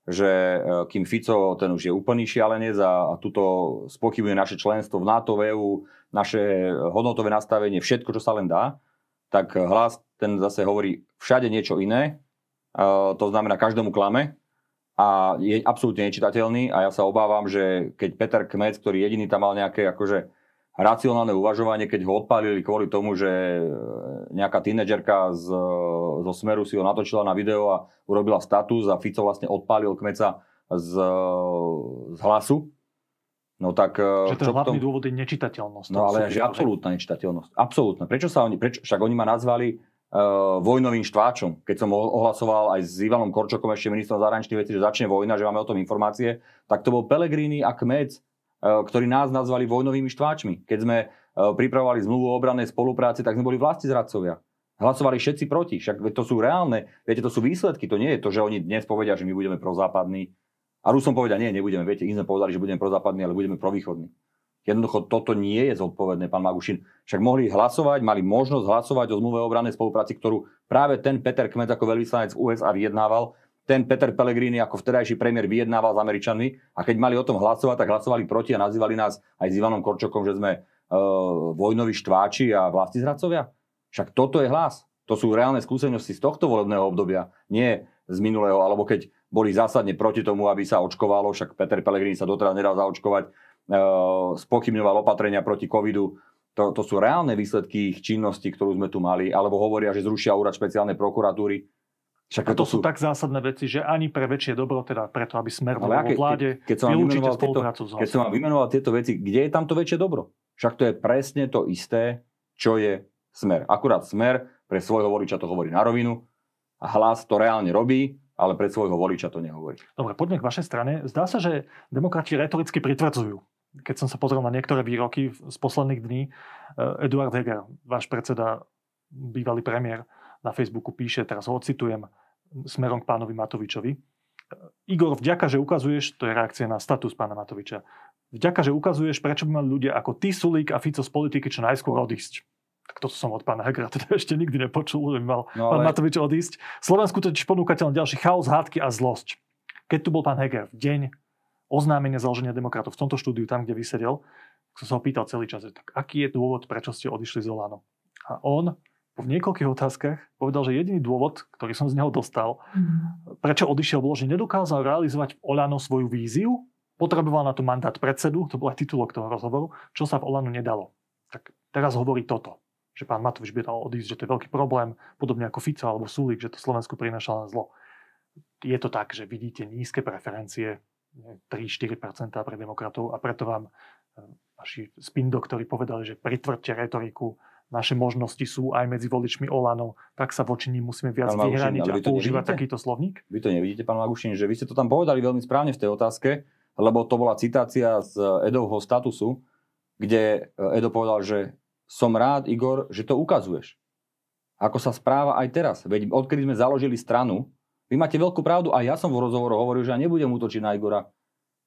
že e, kým Fico, ten už je úplný šialenec a, a tuto spochybuje naše členstvo v NATO, v EU, naše hodnotové nastavenie, všetko, čo sa len dá, tak hlas ten zase hovorí všade niečo iné, uh, to znamená každému klame a je absolútne nečitateľný a ja sa obávam, že keď Peter Kmec, ktorý jediný tam mal nejaké akože racionálne uvažovanie, keď ho odpálili kvôli tomu, že nejaká tínedžerka z, zo Smeru si ho natočila na video a urobila status a Fico vlastne odpálil kmeca z, z hlasu. No tak... Že ten hlavný tom... dôvod je nečitateľnosť. No ale že absolútna nečitateľnosť. Absolútna. Prečo sa oni, prečo, však oni ma nazvali uh, vojnovým štváčom. Keď som ohlasoval aj s Ivanom Korčokom, ešte ministrom zahraničných vecí, že začne vojna, že máme o tom informácie, tak to bol Pelegrini a Kmec ktorí nás nazvali vojnovými štváčmi. Keď sme eh, pripravovali zmluvu o obrannej spolupráci, tak sme boli vlasti zradcovia. Hlasovali všetci proti, však to sú reálne, viete, to sú výsledky, to nie je to, že oni dnes povedia, že my budeme prozápadní. A Rusom povedia, nie, nebudeme, viete, im sme povedali, že budeme prozápadní, ale budeme provýchodní. Jednoducho toto nie je zodpovedné, pán Magušin. Však mohli hlasovať, mali možnosť hlasovať o zmluve o obrannej spolupráci, ktorú práve ten Peter Kmet ako veľvyslanec USA vyjednával ten Peter Pellegrini ako vtedajší premiér vyjednával s Američanmi a keď mali o tom hlasovať, tak hlasovali proti a nazývali nás aj s Ivanom Korčokom, že sme vojnoví štváči a vlasti zradcovia? Však toto je hlas. To sú reálne skúsenosti z tohto volebného obdobia, nie z minulého, alebo keď boli zásadne proti tomu, aby sa očkovalo, však Peter Pellegrini sa doteraz nedal zaočkovať, e, spochybňoval opatrenia proti covidu. To, to sú reálne výsledky ich činnosti, ktorú sme tu mali, alebo hovoria, že zrušia úrad špeciálnej prokuratúry. Však a to, sú tak zásadné veci, že ani pre väčšie dobro, teda preto, aby smer vo vláde, keď, keď som vylúčite spoluprácu tieto, Keď som vám vymenoval tieto veci, kde je tam to väčšie dobro? Však to je presne to isté, čo je smer. Akurát smer pre svojho voliča to hovorí na rovinu a hlas to reálne robí, ale pre svojho voliča to nehovorí. Dobre, poďme k vašej strane. Zdá sa, že demokrati retoricky pritvrdzujú. Keď som sa pozrel na niektoré výroky z posledných dní, eh, Eduard Heger, váš predseda, bývalý premiér, na Facebooku píše, teraz ho ocitujem, smerom k pánovi Matovičovi. Igor, vďaka, že ukazuješ, to je reakcia na status pána Matoviča, vďaka, že ukazuješ, prečo by mali ľudia ako ty, Sulík a Fico z politiky čo najskôr odísť. Tak toto som od pána Hegera teda ešte nikdy nepočul, že by mal no, ale... pán Matovič odísť. Slovensku totiž ponúkate len ďalší chaos, hádky a zlosť. Keď tu bol pán Heger v deň oznámenia založenia demokratov v tomto štúdiu, tam, kde vysedel, som sa ho pýtal celý čas, tak aký je dôvod, prečo ste odišli z Olano? A on v niekoľkých otázkach povedal, že jediný dôvod, ktorý som z neho dostal, mm. prečo odišiel, bolo, že nedokázal realizovať v Olano svoju víziu, potreboval na to mandát predsedu, to bol aj titulok toho rozhovoru, čo sa v Olano nedalo. Tak teraz hovorí toto, že pán Matovič by dal odísť, že to je veľký problém, podobne ako Fico alebo Sulík, že to Slovensku prináša len zlo. Je to tak, že vidíte nízke preferencie, 3-4% pre demokratov a preto vám eh, naši spin doktori povedali, že pritvrďte retoriku, naše možnosti sú aj medzi voličmi Olano, tak sa voči ním musíme viac pán vyhraniť a používať nevidíte? takýto slovník? Vy to nevidíte, pán Magušin, že vy ste to tam povedali veľmi správne v tej otázke, lebo to bola citácia z Edovho statusu, kde Edo povedal, že som rád, Igor, že to ukazuješ. Ako sa správa aj teraz. Veď odkedy sme založili stranu, vy máte veľkú pravdu a ja som v rozhovoru hovoril, že ja nebudem útočiť na Igora.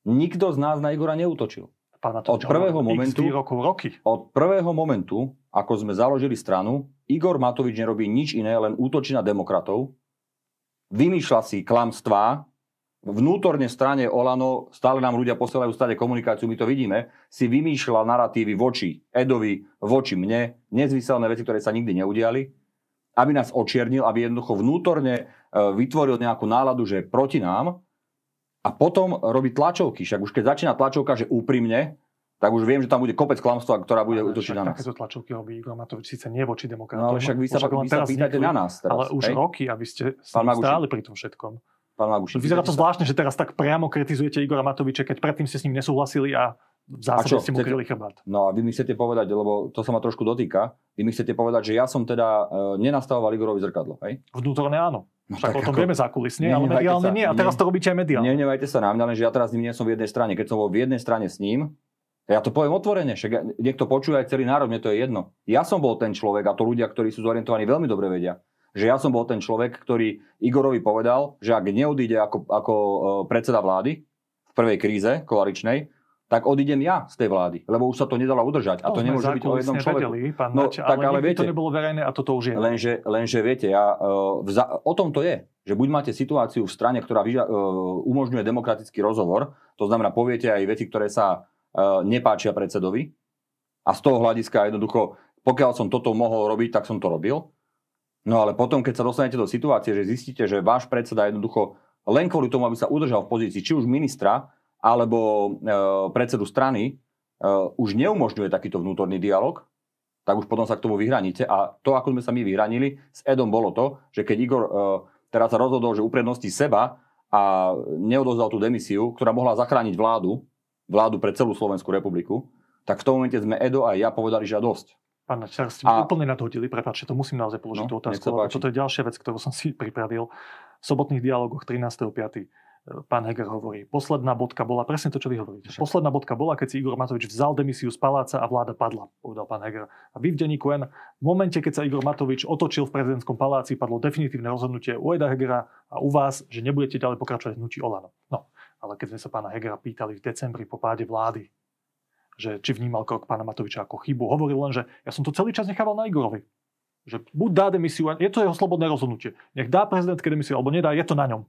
Nikto z nás na Igora neútočil. Od prvého momentu, rokov, roky. Od prvého momentu ako sme založili stranu, Igor Matovič nerobí nič iné, len útočí na demokratov, vymýšľa si klamstvá, vnútorne strane Olano, stále nám ľudia posielajú stále komunikáciu, my to vidíme, si vymýšľa narratívy voči Edovi, voči mne, nezvyselné veci, ktoré sa nikdy neudiali, aby nás očiernil, aby jednoducho vnútorne e, vytvoril nejakú náladu, že proti nám a potom robí tlačovky. Však už keď začína tlačovka, že úprimne, tak už viem, že tam bude kopec klamstva, ktorá bude útočiť na nás. Takéto tlačovky robí Igor Matovič síce nie voči demokratom. No ale však vy sa, vy sa pýtate na nás teraz. Ale už hej? roky, aby ste stáli pri tom všetkom. Pán Maguši, Vyzerá to zvláštne, že teraz tak priamo kritizujete Igora Matoviča, keď predtým ste s ním nesúhlasili a v zásade ste mu kryli chrbát. No a vy mi chcete povedať, lebo to sa ma trošku dotýka, vy mi chcete povedať, že ja som teda e, nenastavoval Igorovi zrkadlo, hej? Vnútorne áno. No, Však o tom ako... vieme zákulisne, ale mediálne sa, nie. A teraz ne, to robíte aj mediálne. Nehnevajte sa na mňa, lenže ja teraz s ním nie som v jednej strane. Keď som bol v jednej strane s ním, ja to poviem otvorene, však niekto počuje aj celý národ, mne to je jedno. Ja som bol ten človek, a to ľudia, ktorí sú zorientovaní veľmi dobre vedia, že ja som bol ten človek, ktorý Igorovi povedal, že ak neodíde ako, ako e, predseda vlády v prvej kríze koaličnej, tak odídem ja z tej vlády, lebo už sa to nedalo udržať. A to, to nemôže byť o jednom človeku. Vedeli, pán no, Nač, tak, ale, ale viete, to nebolo verejné a toto už je. Lenže, lenže viete, ja, uh, vza, o tom to je, že buď máte situáciu v strane, ktorá vyža, uh, umožňuje demokratický rozhovor, to znamená, poviete aj veci, ktoré sa uh, nepáčia predsedovi a z toho hľadiska jednoducho, pokiaľ som toto mohol robiť, tak som to robil. No ale potom, keď sa dostanete do situácie, že zistíte, že váš predseda jednoducho len kvôli tomu, aby sa udržal v pozícii či už ministra, alebo e, predsedu strany e, už neumožňuje takýto vnútorný dialog, tak už potom sa k tomu vyhraníte. A to, ako sme sa my vyhranili, s Edom bolo to, že keď Igor e, teraz sa rozhodol, že upredností seba a neodozdal tú demisiu, ktorá mohla zachrániť vládu, vládu pre celú Slovenskú republiku, tak v tom momente sme Edo a ja povedali, že dosť. Pán Načar, ste a... úplne nadhodili, prepáčte, to musím naozaj položiť no, tú otázku, lebo toto je ďalšia vec, ktorú som si pripravil. V sobotných dialogoch 13.5. pán Heger hovorí, posledná bodka bola, presne to, čo vy hovoríte. Posledná bodka bola, keď si Igor Matovič vzal demisiu z paláca a vláda padla, povedal pán Heger. A vy v denníku N, v momente, keď sa Igor Matovič otočil v prezidentskom paláci, padlo definitívne rozhodnutie u Eda Hegera a u vás, že nebudete ďalej pokračovať v hnutí Olano. No, ale keď sme sa pána Hegera pýtali v decembri po páde vlády, že či vnímal krok pána Matoviča ako chybu, hovoril len, že ja som to celý čas nechával na Igorovi. Že buď dá demisiu, je to jeho slobodné rozhodnutie. Nech dá prezidentské demisiu, alebo nedá, je to na ňom.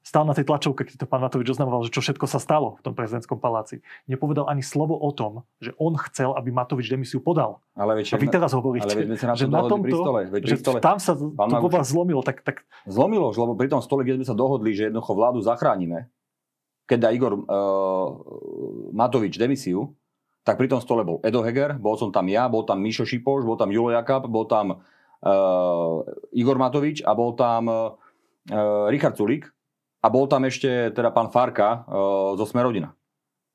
Stál na tej tlačovke, keď to pán Matovič oznamoval, že čo všetko sa stalo v tom prezidentskom paláci. Nepovedal ani slovo o tom, že on chcel, aby Matovič demisiu podal. Ale veď, A vy teraz hovoríte, ale veď na že na dohodli pri tomto, stole. Veď pri že stole tam sa to Maguš- vo vás zlomilo, tak, tak zlomilo, lebo pri tom stole, keď sme sa dohodli, že jednoducho vládu zachránime, keď dá Igor uh, Matovič demisiu, tak pri tom stole bol Edo Heger, bol som tam ja, bol tam Mišo Šipoš, bol tam Julo Jakab, bol tam uh, Igor Matovič a bol tam uh, Richard Sulík a bol tam ešte teda pán Farka uh, zo Smerodina.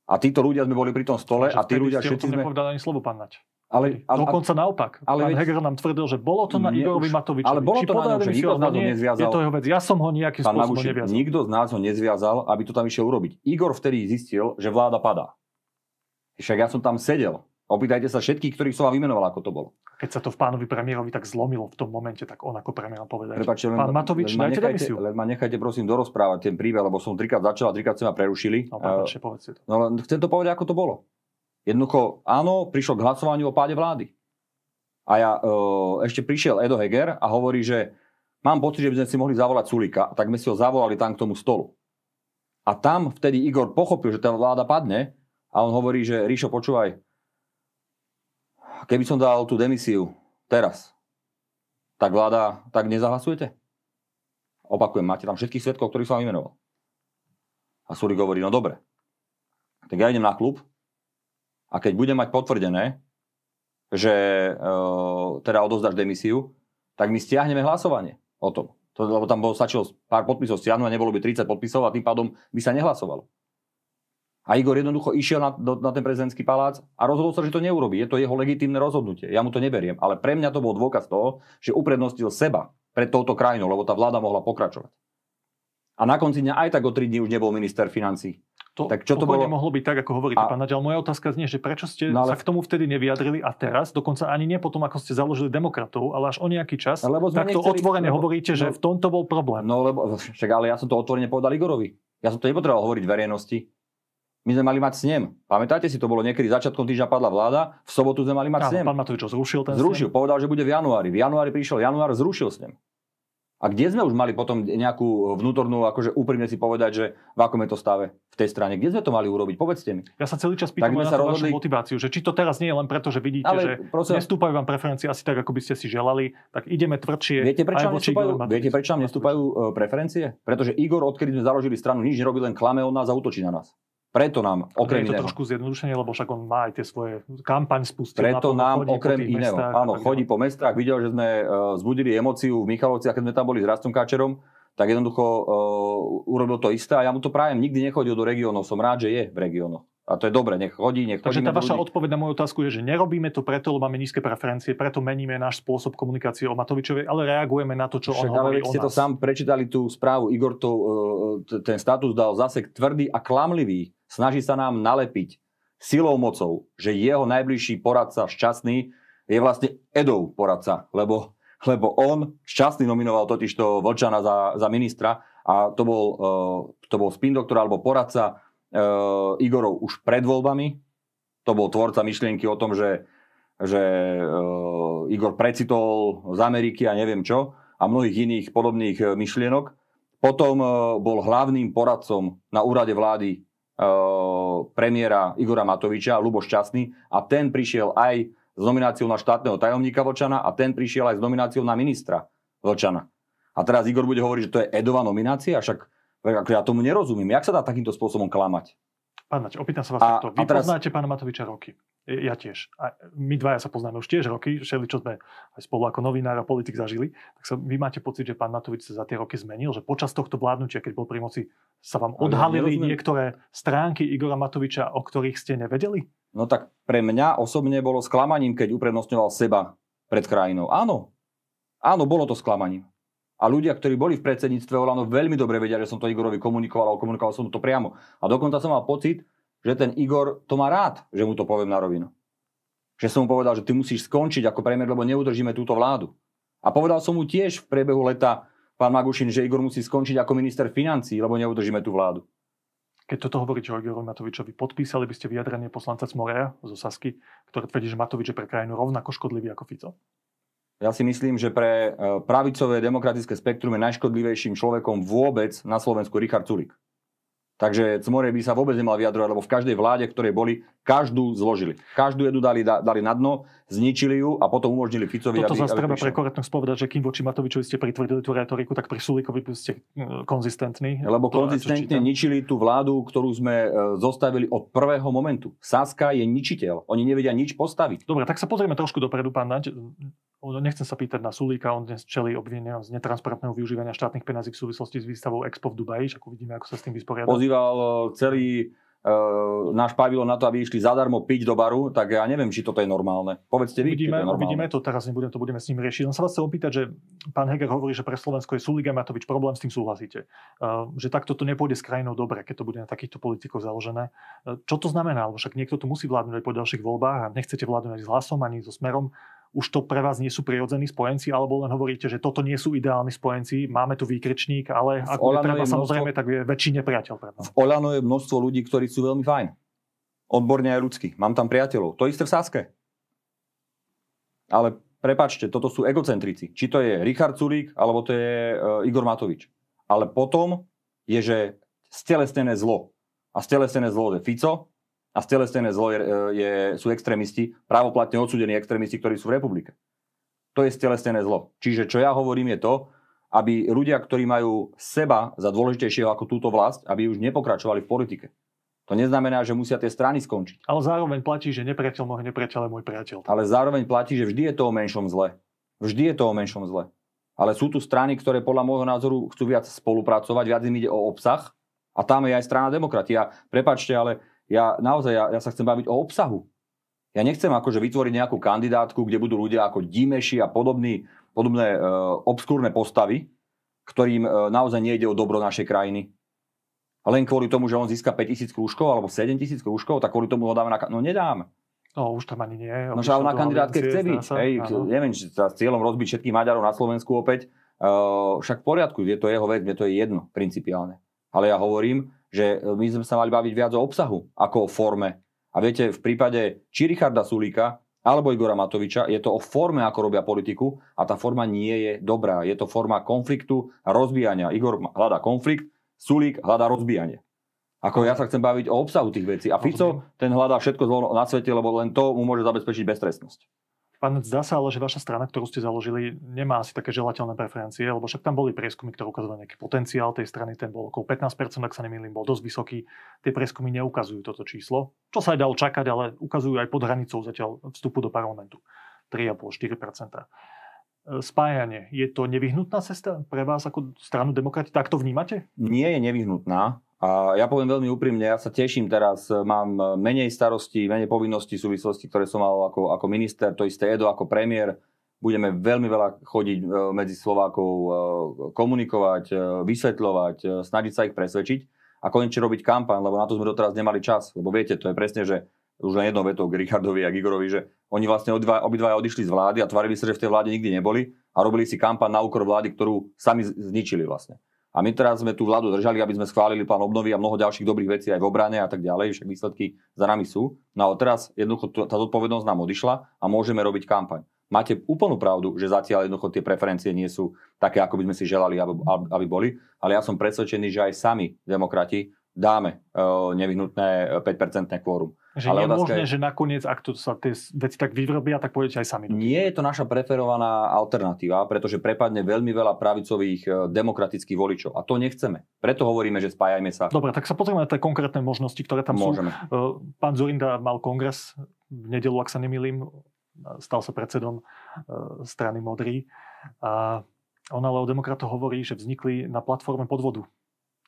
A títo ľudia sme boli pri tom stole že a tí ľudia všetci sme... nepovedali ani slovo, pán Naď. Ale, ale, Dokonca naopak. ale pán veď- Heger nám tvrdil, že bolo to na Nie, Igorovi Matovičovi. ale bolo Či to na ňom, že nikto z nás ho nezviazal. Je to jeho vec. Ja som ho nejakým Pán spôsobom Magušek, neviazal. nikto z nás ho nezviazal, aby to tam išiel urobiť. Igor vtedy zistil, že vláda padá. Však ja som tam sedel. Opýtajte sa všetkých, ktorých som vám vymenoval, ako to bolo. Keď sa to v pánovi premiérovi tak zlomilo v tom momente, tak on ako premiér povedal. Prepačte, len, Pán Matovič, len ma nechajte, len ma nechajte prosím dorozprávať ten príbeh, lebo som trikrát začal a trikrát ste ma prerušili. No, prepáčte, povedzte to. No len chcem to povedať, ako to bolo. Jednoducho, áno, prišlo k hlasovaniu o páde vlády. A ja e, ešte prišiel Edo Heger a hovorí, že mám pocit, že by sme si mohli zavolať Sulika, tak sme si ho zavolali tam k tomu stolu. A tam vtedy Igor pochopil, že tá vláda padne a on hovorí, že Ríšo, počúvaj, keby som dal tú demisiu teraz, tak vláda, tak nezahlasujete? Opakujem, máte tam všetkých svetkov, ktorých som vám vymenoval. A Sulik hovorí, no dobre, tak ja idem na klub a keď budem mať potvrdené, že e, teda odozdáš demisiu, tak my stiahneme hlasovanie o tom. To, lebo tam bolo, stačilo pár podpisov stiahnuť a nebolo by 30 podpisov a tým pádom by sa nehlasovalo. A Igor jednoducho išiel na, do, na ten prezidentský palác a rozhodol sa, že to neurobí. Je to jeho legitímne rozhodnutie. Ja mu to neberiem. Ale pre mňa to bol dôkaz toho, že uprednostil seba pred touto krajinou, lebo tá vláda mohla pokračovať. A na konci dňa aj tak o 3 dní už nebol minister financí. To, Tak čo to bolo? mohlo byť tak, ako hovoríte, A- pán Naď, ale moja otázka znie, že prečo ste No ale- sa k tomu vtedy nevyjadrili a teraz, dokonca ani nie potom, ako ste založili demokratov, ale až o nejaký čas, Lebo sme tak to nechceli- otvorene lebo- hovoríte, že no- v tomto bol problém. No lebo, však ale ja som to otvorene povedal Igorovi. Ja som to nepotreboval hovoriť verejnosti. My sme mali mať snem. Pamätáte si, to bolo niekedy začiatkom týždňa padla vláda, v sobotu sme mali mať Áno, snem. pán Matovič zrušil ten Zrušil, povedal, že bude v januári. V januári prišiel január, zrušil snem. A kde sme už mali potom nejakú vnútornú, akože úprimne si povedať, že v akom je to stave v tej strane? Kde sme to mali urobiť? Povedzte mi. Ja sa celý čas Tak pýtam aj na sa rozhodli- vašu motiváciu, že či to teraz nie je len preto, že vidíte, Ale že prosím, nestúpajú vám preferencie asi tak, ako by ste si želali, tak ideme tvrdšie viete, prečo nám nestúpajú, viete, prečo nám nestúpajú e, preferencie? Pretože Igor, odkedy sme založili stranu, nič nerobí, len klame od nás a útočí na nás. Preto nám, Okrem okrem je to iného. trošku zjednodušenie, lebo však on má aj tie svoje kampaň spustil. Preto nám okrem iného, mestách áno, chodí po mestách, videl, že sme uh, zbudili emóciu v Michalovciach, keď sme tam boli s Rastom Káčerom, tak jednoducho uh, urobil to isté a ja mu to prajem. Nikdy nechodil do regiónov, som rád, že je v regiónoch. A to je dobre, nech chodí, nech Takže tá vaša ľudí. odpoveď na moju otázku je, že nerobíme to preto, lebo máme nízke preferencie, preto meníme náš spôsob komunikácie o Matovičovi, ale reagujeme na to, čo Však, on ale hovorí veď o ste to nás. sám prečítali tú správu. Igor to, t- ten status dal zase tvrdý a klamlivý. Snaží sa nám nalepiť silou mocou, že jeho najbližší poradca šťastný je vlastne Edov poradca, lebo, lebo on šťastný nominoval totižto Vlčana za, za ministra a to bol, uh, to bol spin doktor alebo poradca Igorov už pred voľbami. To bol tvorca myšlienky o tom, že, že uh, Igor precitol z Ameriky a neviem čo a mnohých iných podobných eh, myšlienok. Potom eh, bol hlavným poradcom na úrade vlády eh, premiéra Igora Matoviča, Lubo Šťastný, a ten prišiel aj s nomináciou na štátneho tajomníka Vlčana a ten prišiel aj s nomináciou na ministra Vlčana. A teraz Igor bude hovoriť, že to je Edová nominácia, však ako ja tomu nerozumiem. Jak sa dá takýmto spôsobom klamať? Pán Naď, opýtam sa vás A- takto. a Vy teraz- poznáte pána Matoviča roky. Ja tiež. A my dvaja sa poznáme už tiež roky, všeli, čo sme aj spolu ako novinár a politik zažili. Tak sa, vy máte pocit, že pán Matovič sa za tie roky zmenil, že počas tohto vládnutia, keď bol pri moci, sa vám ja odhalili nerozumiem. niektoré stránky Igora Matoviča, o ktorých ste nevedeli? No tak pre mňa osobne bolo sklamaním, keď uprednostňoval seba pred krajinou. Áno, áno, bolo to sklamaním. A ľudia, ktorí boli v predsedníctve Olano, veľmi dobre vedia, že som to Igorovi komunikoval a komunikoval som to priamo. A dokonca som mal pocit, že ten Igor to má rád, že mu to poviem na rovinu. Že som mu povedal, že ty musíš skončiť ako premiér, lebo neudržíme túto vládu. A povedal som mu tiež v priebehu leta, pán Magušin, že Igor musí skončiť ako minister financí, lebo neudržíme tú vládu. Keď toto hovoríte o Igorovi Matovičovi, podpísali by ste vyjadrenie poslanca Smoreja zo Sasky, ktoré tvrdí, že Matovič je pre krajinu rovnako škodlivý ako Fico? Ja si myslím, že pre e, pravicové demokratické spektrum je najškodlivejším človekom vôbec na Slovensku Richard Sulik. Takže Cmorej by sa vôbec nemal vyjadrovať, lebo v každej vláde, ktorej boli, každú zložili. Každú jednu dali, dali na dno, zničili ju a potom umožnili Ficovi, Toto aby, zase treba pre korektnosť povedať, že kým voči Matovičovi ste pritvrdili tú retoriku, tak pri Sulíkovi ste e, konzistentní. Lebo To, konzistentne ničili tú vládu, ktorú sme e, zostavili od prvého momentu. Saska je ničiteľ. Oni nevedia nič postaviť. Dobre, tak sa pozrieme trošku dopredu, pán Naď. Nechcem sa pýtať na Sulíka, on dnes čelí obvinenia z netransparentného využívania štátnych peniazí v súvislosti s výstavou Expo v Dubaji, však uvidíme, ako sa s tým vysporiada. Pozýval e, celý e, náš pavilon na to, aby išli zadarmo piť do baru, tak ja neviem, či toto je normálne. Povedzte vy, či to Uvidíme, je normálne. uvidíme to, teraz nebudem, to budeme s ním riešiť. Len sa vás chcem opýtať, že pán Heger hovorí, že pre Slovensko je Sulík a Matovič problém, s tým súhlasíte. Uh, že takto to nepôjde s krajinou dobre, keď to bude na takýchto politikov založené. Uh, čo to znamená? Lebo však niekto tu musí vládnuť po ďalších voľbách a nechcete vládnuť s hlasom, ani so smerom. Už to pre vás nie sú prirodzení spojenci, alebo len hovoríte, že toto nie sú ideálni spojenci, máme tu výkričník, ale ak bude treba je samozrejme, množstvo- tak je väčší nepriateľ pre nás. V Olano je množstvo ľudí, ktorí sú veľmi fajn. Odborne aj ľudskí. Mám tam priateľov. To isté v Saske. Ale prepačte, toto sú egocentrici. Či to je Richard Sulík, alebo to je uh, Igor Matovič. Ale potom je, že stelesnené zlo. A stelesnené zlo je Fico a stelesnené zlo je, je, sú extrémisti, právoplatne odsúdení extrémisti, ktorí sú v republike. To je stelesnené zlo. Čiže čo ja hovorím je to, aby ľudia, ktorí majú seba za dôležitejšieho ako túto vlast, aby už nepokračovali v politike. To neznamená, že musia tie strany skončiť. Ale zároveň platí, že nepriateľ môjho nepriateľ je môj priateľ. Ale zároveň platí, že vždy je to o menšom zle. Vždy je to o menšom zle. Ale sú tu strany, ktoré podľa môjho názoru chcú viac spolupracovať, viac im ide o obsah. A tam je aj strana demokratia. Prepačte, ale ja naozaj ja, ja sa chcem baviť o obsahu. Ja nechcem akože vytvoriť nejakú kandidátku, kde budú ľudia ako Dimeši a podobný, podobné e, obskúrne postavy, ktorým e, naozaj nejde o dobro našej krajiny. A len kvôli tomu, že on získa 5000 krúžkov alebo 7000 krúžkov, tak kvôli tomu ho dáme na... No nedám. No už tam ani nie. No ale na kandidátke chce byť. Hej, neviem, či sa s cieľom rozbiť všetkých Maďarov na Slovensku opäť. Uh, však v poriadku, je to jeho vec, mne to je jedno principiálne. Ale ja hovorím, že my sme sa mali baviť viac o obsahu ako o forme. A viete, v prípade či Richarda Sulíka alebo Igora Matoviča je to o forme, ako robia politiku a tá forma nie je dobrá. Je to forma konfliktu a rozbíjania. Igor hľadá konflikt, Sulík hľadá rozbíjanie. Ako ja sa chcem baviť o obsahu tých vecí. A Fico, ten hľadá všetko na svete, lebo len to mu môže zabezpečiť beztrestnosť. Pán, zdá sa ale, že vaša strana, ktorú ste založili, nemá asi také želateľné preferencie, lebo však tam boli prieskumy, ktoré ukazovali nejaký potenciál tej strany, ten bol okolo 15%, ak sa nemýlim, bol dosť vysoký. Tie prieskumy neukazujú toto číslo, čo sa aj dalo čakať, ale ukazujú aj pod hranicou zatiaľ vstupu do parlamentu. 3,5-4%. Spájanie, je to nevyhnutná cesta pre vás ako stranu demokrati? Tak to vnímate? Nie je nevyhnutná. A ja poviem veľmi úprimne, ja sa teším teraz, mám menej starostí, menej povinností súvislosti, ktoré som mal ako, ako minister, to isté Edo ako premiér. Budeme veľmi veľa chodiť e, medzi Slovákov, e, komunikovať, e, vysvetľovať, snažiť sa ich presvedčiť a konečne robiť kampaň, lebo na to sme doteraz nemali čas. Lebo viete, to je presne, že už len jednou vetou k Richardovi a Igorovi, že oni vlastne obidva, obidvaja odišli z vlády a tvarili sa, že v tej vláde nikdy neboli a robili si kampaň na úkor vlády, ktorú sami zničili vlastne. A my teraz sme tú vládu držali, aby sme schválili plán obnovy a mnoho ďalších dobrých vecí aj v obrane a tak ďalej, však výsledky za nami sú. No a teraz jednoducho tá zodpovednosť nám odišla a môžeme robiť kampaň. Máte úplnú pravdu, že zatiaľ jednoducho tie preferencie nie sú také, ako by sme si želali, aby, boli, ale ja som presvedčený, že aj sami demokrati dáme uh, nevyhnutné 5% kvórum. Že Ale nie je možné, je- že nakoniec, ak to sa tie veci tak vyvrobia, tak pôjdete aj sami. Nie je to naša preferovaná alternatíva, pretože prepadne veľmi veľa pravicových e, demokratických voličov. A to nechceme. Preto hovoríme, že spájajme sa. Dobre, tak sa pozrieme na tie konkrétne možnosti, ktoré tam sú. Môžeme. Uh, Pán Zurinda mal kongres v nedelu, ak sa nemýlim, stal sa predsedom uh, strany Modrý. A on ale o demokratoch hovorí, že vznikli na platforme podvodu.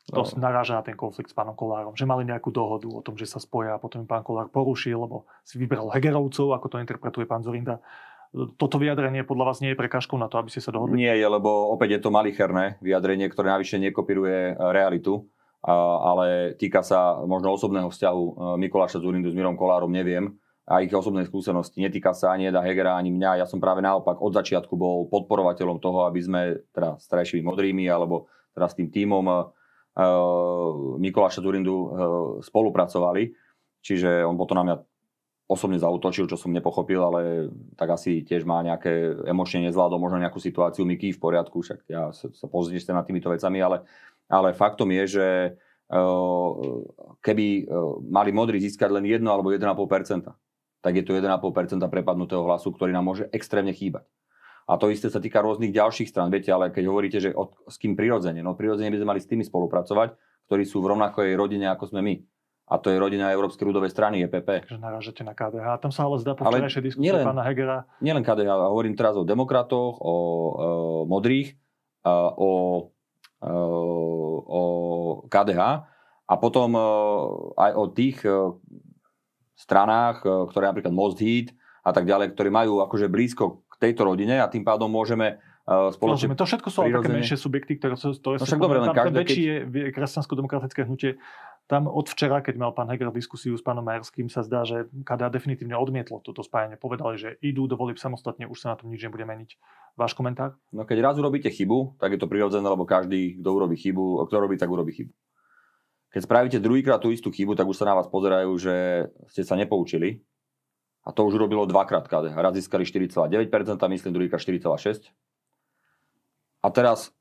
To No. naráža na ten konflikt s pánom Kolárom. Že mali nejakú dohodu o tom, že sa spoja a potom pán Kolár porušil, lebo si vybral Hegerovcov, ako to interpretuje pán Zurinda. Toto vyjadrenie podľa vás nie je prekážkou na to, aby ste sa dohodli? Nie je, lebo opäť je to malicherné vyjadrenie, ktoré navyše nekopíruje e, realitu, ale týka sa možno osobného vzťahu e, Mikuláša Zurindu s Mirom Kolárom, neviem, a ich osobnej skúsenosti. Netýka sa ani Eda Hegera, ani mňa. Ja som práve naopak od začiatku bol podporovateľom toho, aby sme teda s trajšími modrými alebo s tým tímom e, Mikuláša Zurindu e, spolupracovali. Čiže on potom na mňa osobne zautočil, čo som nepochopil, ale tak asi tiež má nejaké emočne nezvládol možno nejakú situáciu Miky v poriadku, však ja sa, sa pozrieť sa nad týmito vecami, ale, ale faktom je, že uh, keby mali modrí získať len 1 alebo 1,5%, tak je to 1,5% prepadnutého hlasu, ktorý nám môže extrémne chýbať. A to isté sa týka rôznych ďalších stran. Viete, ale keď hovoríte, že od, s kým prirodzene, no prirodzene by sme mali s tými spolupracovať, ktorí sú v rovnakej rodine, ako sme my a to je rodina Európskej ľudovej strany, EPP. Takže narážate na KDH. Tam sa ale zdá po včerajšej diskusie nielen, pána Hegera. Nielen KDH, hovorím teraz o demokratoch, o e, modrých, e, o, e, o KDH a potom aj o tých stranách, ktoré napríklad Most Heat a tak ďalej, ktorí majú akože blízko tejto rodine a tým pádom môžeme uh, spoločne... To všetko sú ale také menšie subjekty, ktoré, ktoré no, sú... Dobre, len každé, väčšie keď... kresťansko-demokratické hnutie tam od včera, keď mal pán Heger diskusiu s pánom Majerským, sa zdá, že KDA definitívne odmietlo toto spájanie. Povedali, že idú do volieb samostatne, už sa na tom nič nebude meniť. Váš komentár? No keď raz urobíte chybu, tak je to prirodzené, lebo každý, kto urobí chybu, kto robí, tak urobí chybu. Keď spravíte druhýkrát tú istú chybu, tak už sa na vás pozerajú, že ste sa nepoučili. A to už urobilo dvakrát KDH. Raz získali 4,9%, myslím druhýkrát 4,6%. A teraz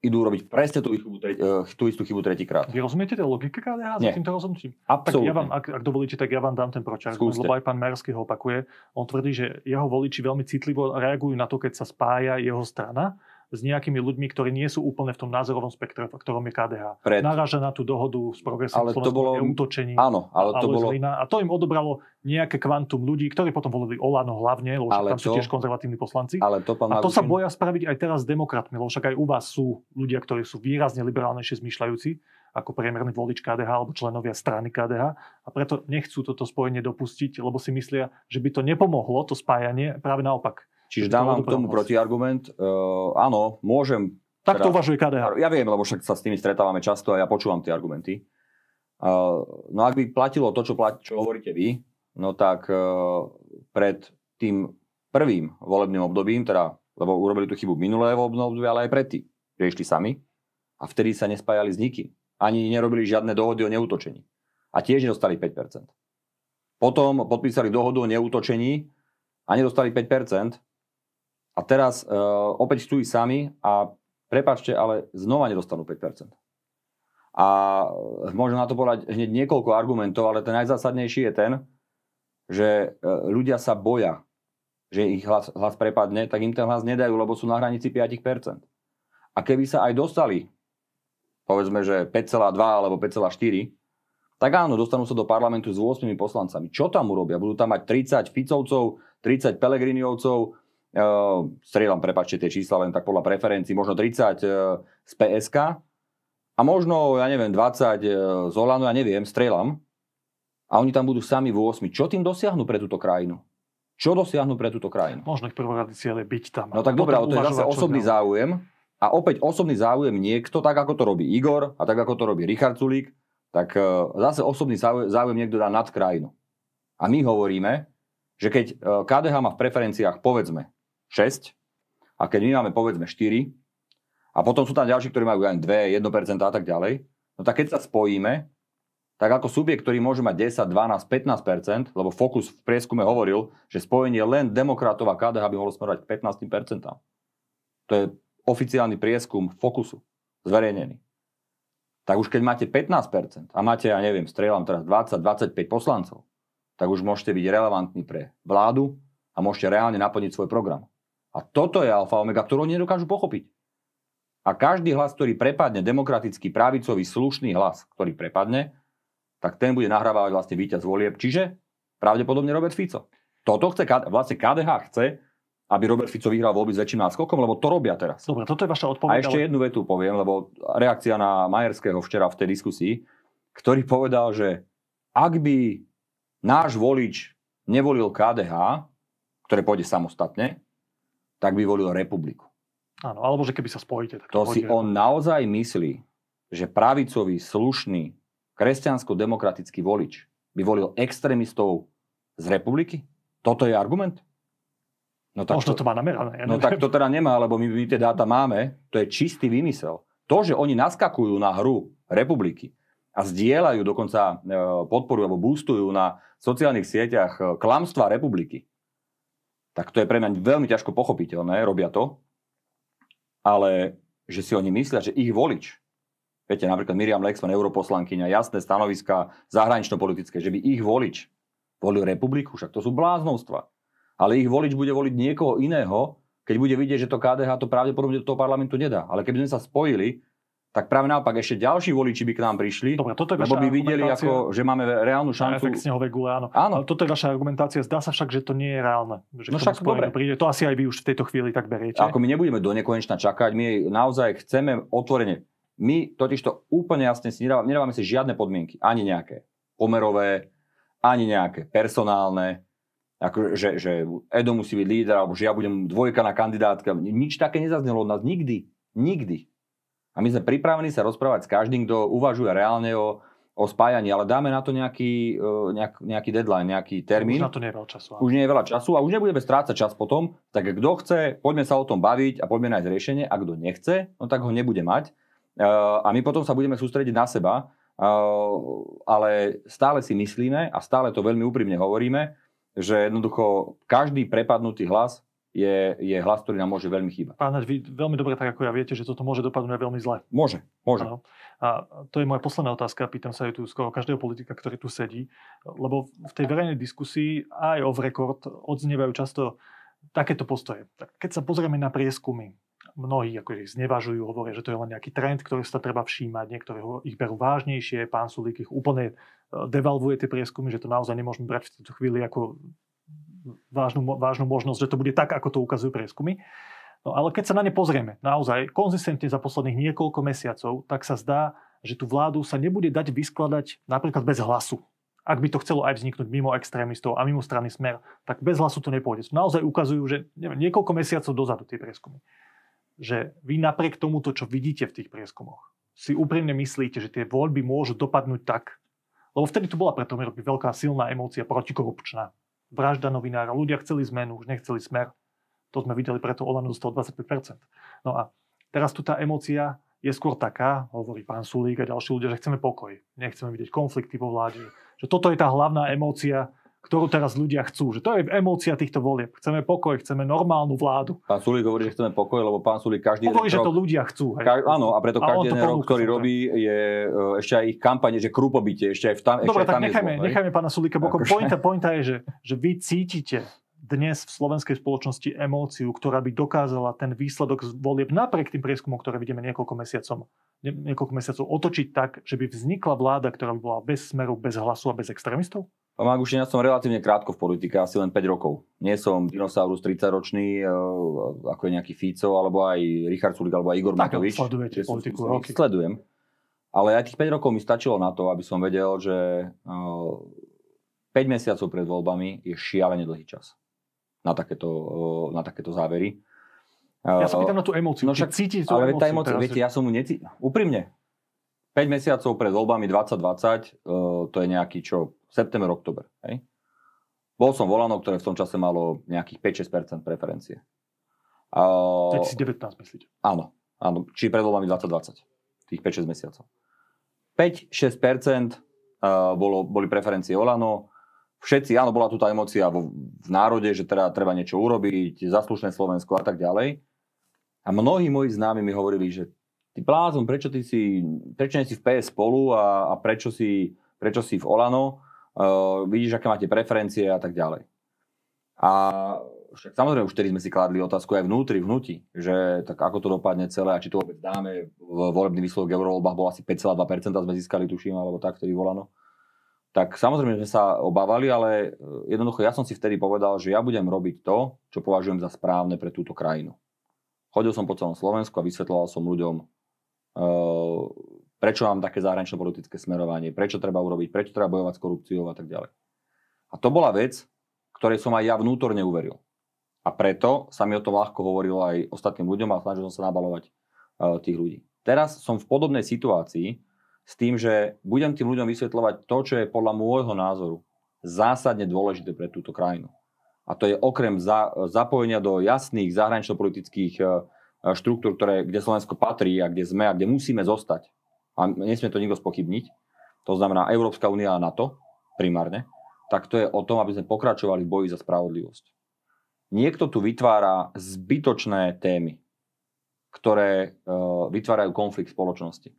idú robiť presne tú, chybu, uh, tú istú chybu tretíkrát. Vy rozumiete tej logike KDH za týmto rozhodnutím? Absolutne. Tak ja vám, ak, ak dovolíte, tak ja vám dám ten pročar, lebo aj pán Mersky ho opakuje. On tvrdí, že jeho voliči veľmi citlivo reagujú na to, keď sa spája jeho strana s nejakými ľuďmi, ktorí nie sú úplne v tom názorovom spektre, v ktorom je KDH. Pred... Naráža na tú dohodu s progresívnym Slovenskom to bolo... útočení. Áno, ale to bolo... A to im odobralo nejaké kvantum ľudí, ktorí potom volili Olano hlavne, lebo ale tam to... sú tiež konzervatívni poslanci. Ale to, pán a to sa boja spraviť aj teraz s demokratmi, lebo však aj u vás sú ľudia, ktorí sú výrazne liberálnejšie zmyšľajúci ako priemerný volič KDH alebo členovia strany KDH a preto nechcú toto spojenie dopustiť, lebo si myslia, že by to nepomohlo, to spájanie, práve naopak Čiže dávam k tomu protiargument. Uh, áno, môžem... Tak to teda, uvažuje KDH. Ja viem, lebo však sa s tými stretávame často a ja počúvam tie argumenty. Uh, no ak by platilo to, čo, platí, čo hovoríte vy, no tak uh, pred tým prvým volebným obdobím, teda, lebo urobili tú chybu minulé volebné obdobie, ale aj predtým, že išli sami a vtedy sa nespájali s nikým. Ani nerobili žiadne dohody o neútočení. A tiež nedostali 5%. Potom podpísali dohodu o neútočení a nedostali 5%. A teraz uh, opäť ísť sami a prepačte, ale znova nedostanú 5%. A môžem na to povedať hneď niekoľko argumentov, ale ten najzásadnejší je ten, že uh, ľudia sa boja, že ich hlas, hlas prepadne, tak im ten hlas nedajú, lebo sú na hranici 5%. A keby sa aj dostali, povedzme, že 5,2 alebo 5,4, tak áno, dostanú sa do parlamentu s 8 poslancami. Čo tam urobia? Budú tam mať 30 Ficovcov, 30 Pelegriniovcov, strieľam, prepačte tie čísla len tak podľa preferencií, možno 30 uh, z PSK a možno, ja neviem, 20 uh, z Olano, ja neviem, strieľam a oni tam budú sami v 8. Čo tým dosiahnu pre túto krajinu? Čo dosiahnu pre túto krajinu? Možno ich prvoradý cieľ je byť tam. No tak dobré, ale to je zase osobný záujem. A opäť osobný záujem niekto, tak ako to robí Igor a tak ako to robí Richard Sulík, tak zase osobný záujem niekto dá nad krajinu. A my hovoríme, že keď KDH má v preferenciách povedzme 6 a keď my máme povedzme 4 a potom sú tam ďalší, ktorí majú aj 2, 1% a tak ďalej, no tak keď sa spojíme, tak ako subjekt, ktorý môže mať 10, 12, 15%, lebo Focus v prieskume hovoril, že spojenie len demokratov a KDH by mohlo smerovať k 15%. To je oficiálny prieskum Focusu, zverejnený. Tak už keď máte 15% a máte, ja neviem, strieľam teraz 20, 25 poslancov, tak už môžete byť relevantní pre vládu a môžete reálne naplniť svoj program. A toto je alfa omega, ktorú oni nedokážu pochopiť. A každý hlas, ktorý prepadne, demokratický, pravicový, slušný hlas, ktorý prepadne, tak ten bude nahrávať vlastne víťaz volieb, čiže pravdepodobne Robert Fico. Toto chce, vlastne KDH chce, aby Robert Fico vyhral voľby s väčším náskokom, lebo to robia teraz. Dobre, toto je vaša odpoveď. A ešte jednu vetu poviem, lebo reakcia na Majerského včera v tej diskusii, ktorý povedal, že ak by náš volič nevolil KDH, ktoré pôjde samostatne, tak by volil republiku. Áno, alebo že keby sa spojíte. Tak to, to si on naozaj myslí, že pravicový, slušný, kresťansko-demokratický volič by volil extrémistov z republiky? Toto je argument? No tak Možno to, to má namerané. Ja no tak to teda nemá, lebo my, my tie dáta máme. To je čistý vymysel. To, že oni naskakujú na hru republiky a zdieľajú, dokonca e, podporujú alebo boostujú na sociálnych sieťach e, klamstva republiky, tak to je pre mňa veľmi ťažko pochopiteľné, robia to, ale že si oni myslia, že ich volič, viete, napríklad Miriam Lexman, europoslankyňa, jasné stanoviska zahranično-politické, že by ich volič volil republiku, však to sú bláznovstva. Ale ich volič bude voliť niekoho iného, keď bude vidieť, že to KDH to pravdepodobne do toho parlamentu nedá. Ale keby sme sa spojili, tak práve naopak ešte ďalší voliči by k nám prišli, Dobre, toto je lebo by videli, ako, že máme reálnu šancu. Efekt snehovej gule, áno. áno. Ale toto je vaša argumentácia. Zdá sa však, že to nie je reálne. Že no však dobre. Príde. To asi aj vy už v tejto chvíli tak beriete. Ako my nebudeme do nekonečna čakať, my naozaj chceme otvorene. My totiž to úplne jasne si nedávame, nedávame si žiadne podmienky, ani nejaké pomerové, ani nejaké personálne, ako, že, že Edo musí byť líder, alebo že ja budem dvojka na kandidátka. Nič také nezaznelo od nás nikdy. Nikdy. A my sme pripravení sa rozprávať s každým, kto uvažuje reálne o, o spájaní, ale dáme na to nejaký, e, nejak, nejaký deadline, nejaký termín. Už na to nie je veľa času. Už nie je veľa času a už nebudeme strácať čas potom. Tak kto chce, poďme sa o tom baviť a poďme nájsť riešenie. A kto nechce, no tak ho nebude mať. E, a my potom sa budeme sústrediť na seba. E, ale stále si myslíme a stále to veľmi úprimne hovoríme, že jednoducho každý prepadnutý hlas je, je hlas, ktorý nám môže veľmi chýbať. Pán vy veľmi dobre tak ako ja viete, že toto môže dopadnúť veľmi zle. Môže, môže. Ano. A to je moja posledná otázka, pýtam sa aj tu skoro každého politika, ktorý tu sedí, lebo v tej verejnej diskusii aj off record odznievajú často takéto postoje. Keď sa pozrieme na prieskumy, mnohí ako ich znevažujú, hovoria, že to je len nejaký trend, ktorý sa treba všímať, niektorí ich berú vážnejšie, pán Sulík ich úplne e, devalvuje tie prieskumy, že to naozaj nemôžeme brať v tejto chvíli ako vážnu, vážnu možnosť, že to bude tak, ako to ukazujú prieskumy. No ale keď sa na ne pozrieme naozaj konzistentne za posledných niekoľko mesiacov, tak sa zdá, že tú vládu sa nebude dať vyskladať napríklad bez hlasu. Ak by to chcelo aj vzniknúť mimo extrémistov a mimo strany smer, tak bez hlasu to nepôjde. Naozaj ukazujú, že neviem, niekoľko mesiacov dozadu tie prieskumy. Že vy napriek tomuto, čo vidíte v tých prieskumoch, si úprimne myslíte, že tie voľby môžu dopadnúť tak, lebo vtedy tu bola preto veľká silná emócia protikorupčná vražda novinára. Ľudia chceli zmenu, už nechceli smer. To sme videli, preto Olano dostal 25%. No a teraz tu tá emócia je skôr taká, hovorí pán Sulík a ďalší ľudia, že chceme pokoj. Nechceme vidieť konflikty vo vláde. Že toto je tá hlavná emócia, ktorú teraz ľudia chcú. Že to je emócia týchto volieb. Chceme pokoj, chceme normálnu vládu. Pán Sulík hovorí, že chceme pokoj, lebo pán Sulík každý hovorí, že to ľudia chcú. Hej. Ka- áno, a preto a každý jeden rok, ktorý robí, je uh, ešte aj ich kampane, že krúpobytie, ešte aj v tam, Dobre, ešte tak nechajme, zlo, nechajme pána Sulíka bokom. Akože... Pointa, pointa je, že, že vy cítite dnes v slovenskej spoločnosti emóciu, ktorá by dokázala ten výsledok z volieb napriek tým prieskumom, ktoré vidíme niekoľko mesiacov, niekoľko mesiacov otočiť tak, že by vznikla vláda, ktorá by bola bez smeru, bez hlasu a bez extrémistov? Pán Magušin, ja som relatívne krátko v politike, asi len 5 rokov. Nie som dinosaurus 30-ročný, e, ako je nejaký Fico, alebo aj Richard Sulik, alebo aj Igor tak, Matovič. sledujete politiku roky. Sledujem. Ale aj tých 5 rokov mi stačilo na to, aby som vedel, že 5 e, mesiacov pred voľbami je šialene dlhý čas na takéto, e, na takéto závery. Ja sa pýtam na tú emóciu. No však, cítite tú ale emóciu tá emócia, viete, ja som mu neci... Úprimne, 5 mesiacov pred voľbami 2020, to je nejaký čo, september, oktober. Hej? Bol som Volano, ktoré v tom čase malo nejakých 5-6% preferencie. Uh, 2019 myslíte? Áno, áno, či pred voľbami 2020, tých 5-6 mesiacov. 5-6% uh, bolo, boli preferencie Olano. Všetci, áno, bola tu tá emocia v, v národe, že teda treba niečo urobiť, zaslušné Slovensko a tak ďalej. A mnohí moji známi mi hovorili, že ty blázon, prečo ty si, prečo nie si v PS spolu a, a prečo, si, prečo si v Olano? uh, vidíš, aké máte preferencie a tak ďalej. A však samozrejme už vtedy sme si kladli otázku aj vnútri, vnúti, že tak ako to dopadne celé a či to vôbec dáme. V volebný výsledok eurovoľbách bol asi 5,2% sme získali, tuším, alebo tak, vtedy volano. Tak samozrejme sme sa obávali, ale e, jednoducho ja som si vtedy povedal, že ja budem robiť to, čo považujem za správne pre túto krajinu. Chodil som po celom Slovensku a vysvetloval som ľuďom, prečo mám také zahranično-politické smerovanie, prečo treba urobiť, prečo treba bojovať s korupciou a tak ďalej. A to bola vec, ktorej som aj ja vnútorne uveril. A preto sa mi o tom ľahko hovorilo aj ostatným ľuďom a snažil som sa nabalovať uh, tých ľudí. Teraz som v podobnej situácii s tým, že budem tým ľuďom vysvetľovať to, čo je podľa môjho názoru zásadne dôležité pre túto krajinu. A to je okrem za, zapojenia do jasných zahranično-politických štruktúr, ktoré, kde Slovensko patrí a kde sme a kde musíme zostať a nesmie to nikto spochybniť, to znamená Európska únia a NATO primárne, tak to je o tom, aby sme pokračovali v boji za spravodlivosť. Niekto tu vytvára zbytočné témy, ktoré uh, vytvárajú konflikt spoločnosti.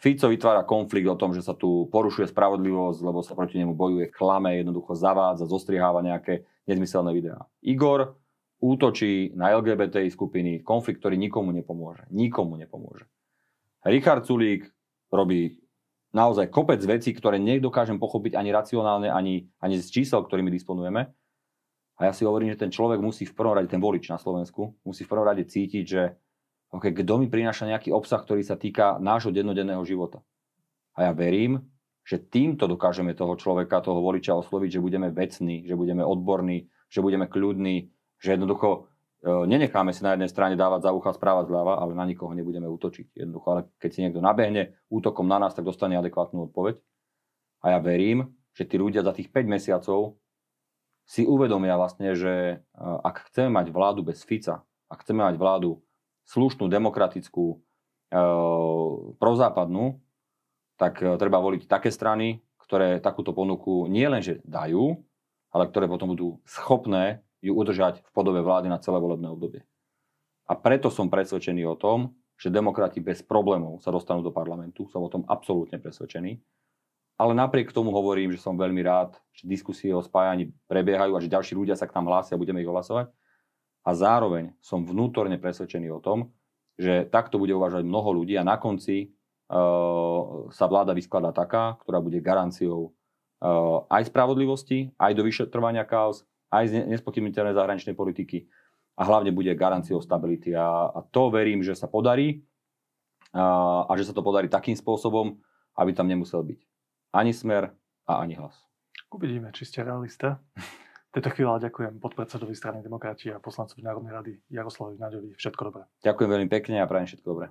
Fico vytvára konflikt o tom, že sa tu porušuje spravodlivosť, lebo sa proti nemu bojuje, klame, jednoducho zavádza, zostrieháva nejaké nezmyselné videá. Igor útočí na LGBT skupiny, konflikt, ktorý nikomu nepomôže. Nikomu nepomôže. Richard Sulík robí naozaj kopec vecí, ktoré nedokážem pochopiť ani racionálne, ani, ani z čísel, ktorými disponujeme. A ja si hovorím, že ten človek musí v prvom rade, ten volič na Slovensku, musí v prvom rade cítiť, že okay, kto mi prináša nejaký obsah, ktorý sa týka nášho dennodenného života. A ja verím, že týmto dokážeme toho človeka, toho voliča osloviť, že budeme vecní, že budeme odborní, že budeme kľudní, že jednoducho E, nenecháme si na jednej strane dávať za ucha správa zľava, ale na nikoho nebudeme útočiť. Jednoducho, ale keď si niekto nabehne útokom na nás, tak dostane adekvátnu odpoveď. A ja verím, že tí ľudia za tých 5 mesiacov si uvedomia vlastne, že e, ak chceme mať vládu bez Fica, ak chceme mať vládu slušnú, demokratickú, e, prozápadnú, tak treba voliť také strany, ktoré takúto ponuku nie len, že dajú, ale ktoré potom budú schopné ju udržať v podobe vlády na celé volebné obdobie. A preto som presvedčený o tom, že demokrati bez problémov sa dostanú do parlamentu. Som o tom absolútne presvedčený. Ale napriek tomu hovorím, že som veľmi rád, že diskusie o spájaní prebiehajú a že ďalší ľudia sa k nám hlásia a budeme ich hlasovať. A zároveň som vnútorne presvedčený o tom, že takto bude uvažovať mnoho ľudí a na konci uh, sa vláda vyskladá taká, ktorá bude garanciou uh, aj spravodlivosti, aj do vyšetrovania kaos, aj z nespochybniteľnej zahraničnej politiky a hlavne bude garanciou stability. A, a to verím, že sa podarí a, a že sa to podarí takým spôsobom, aby tam nemusel byť ani smer a ani hlas. Uvidíme, či ste realista. V tejto chvíľa ďakujem podpredsedovi strany demokrati a poslancovi Národnej rady Jaroslavovi Naďovi. Všetko dobré. Ďakujem veľmi pekne a prajem všetko dobré.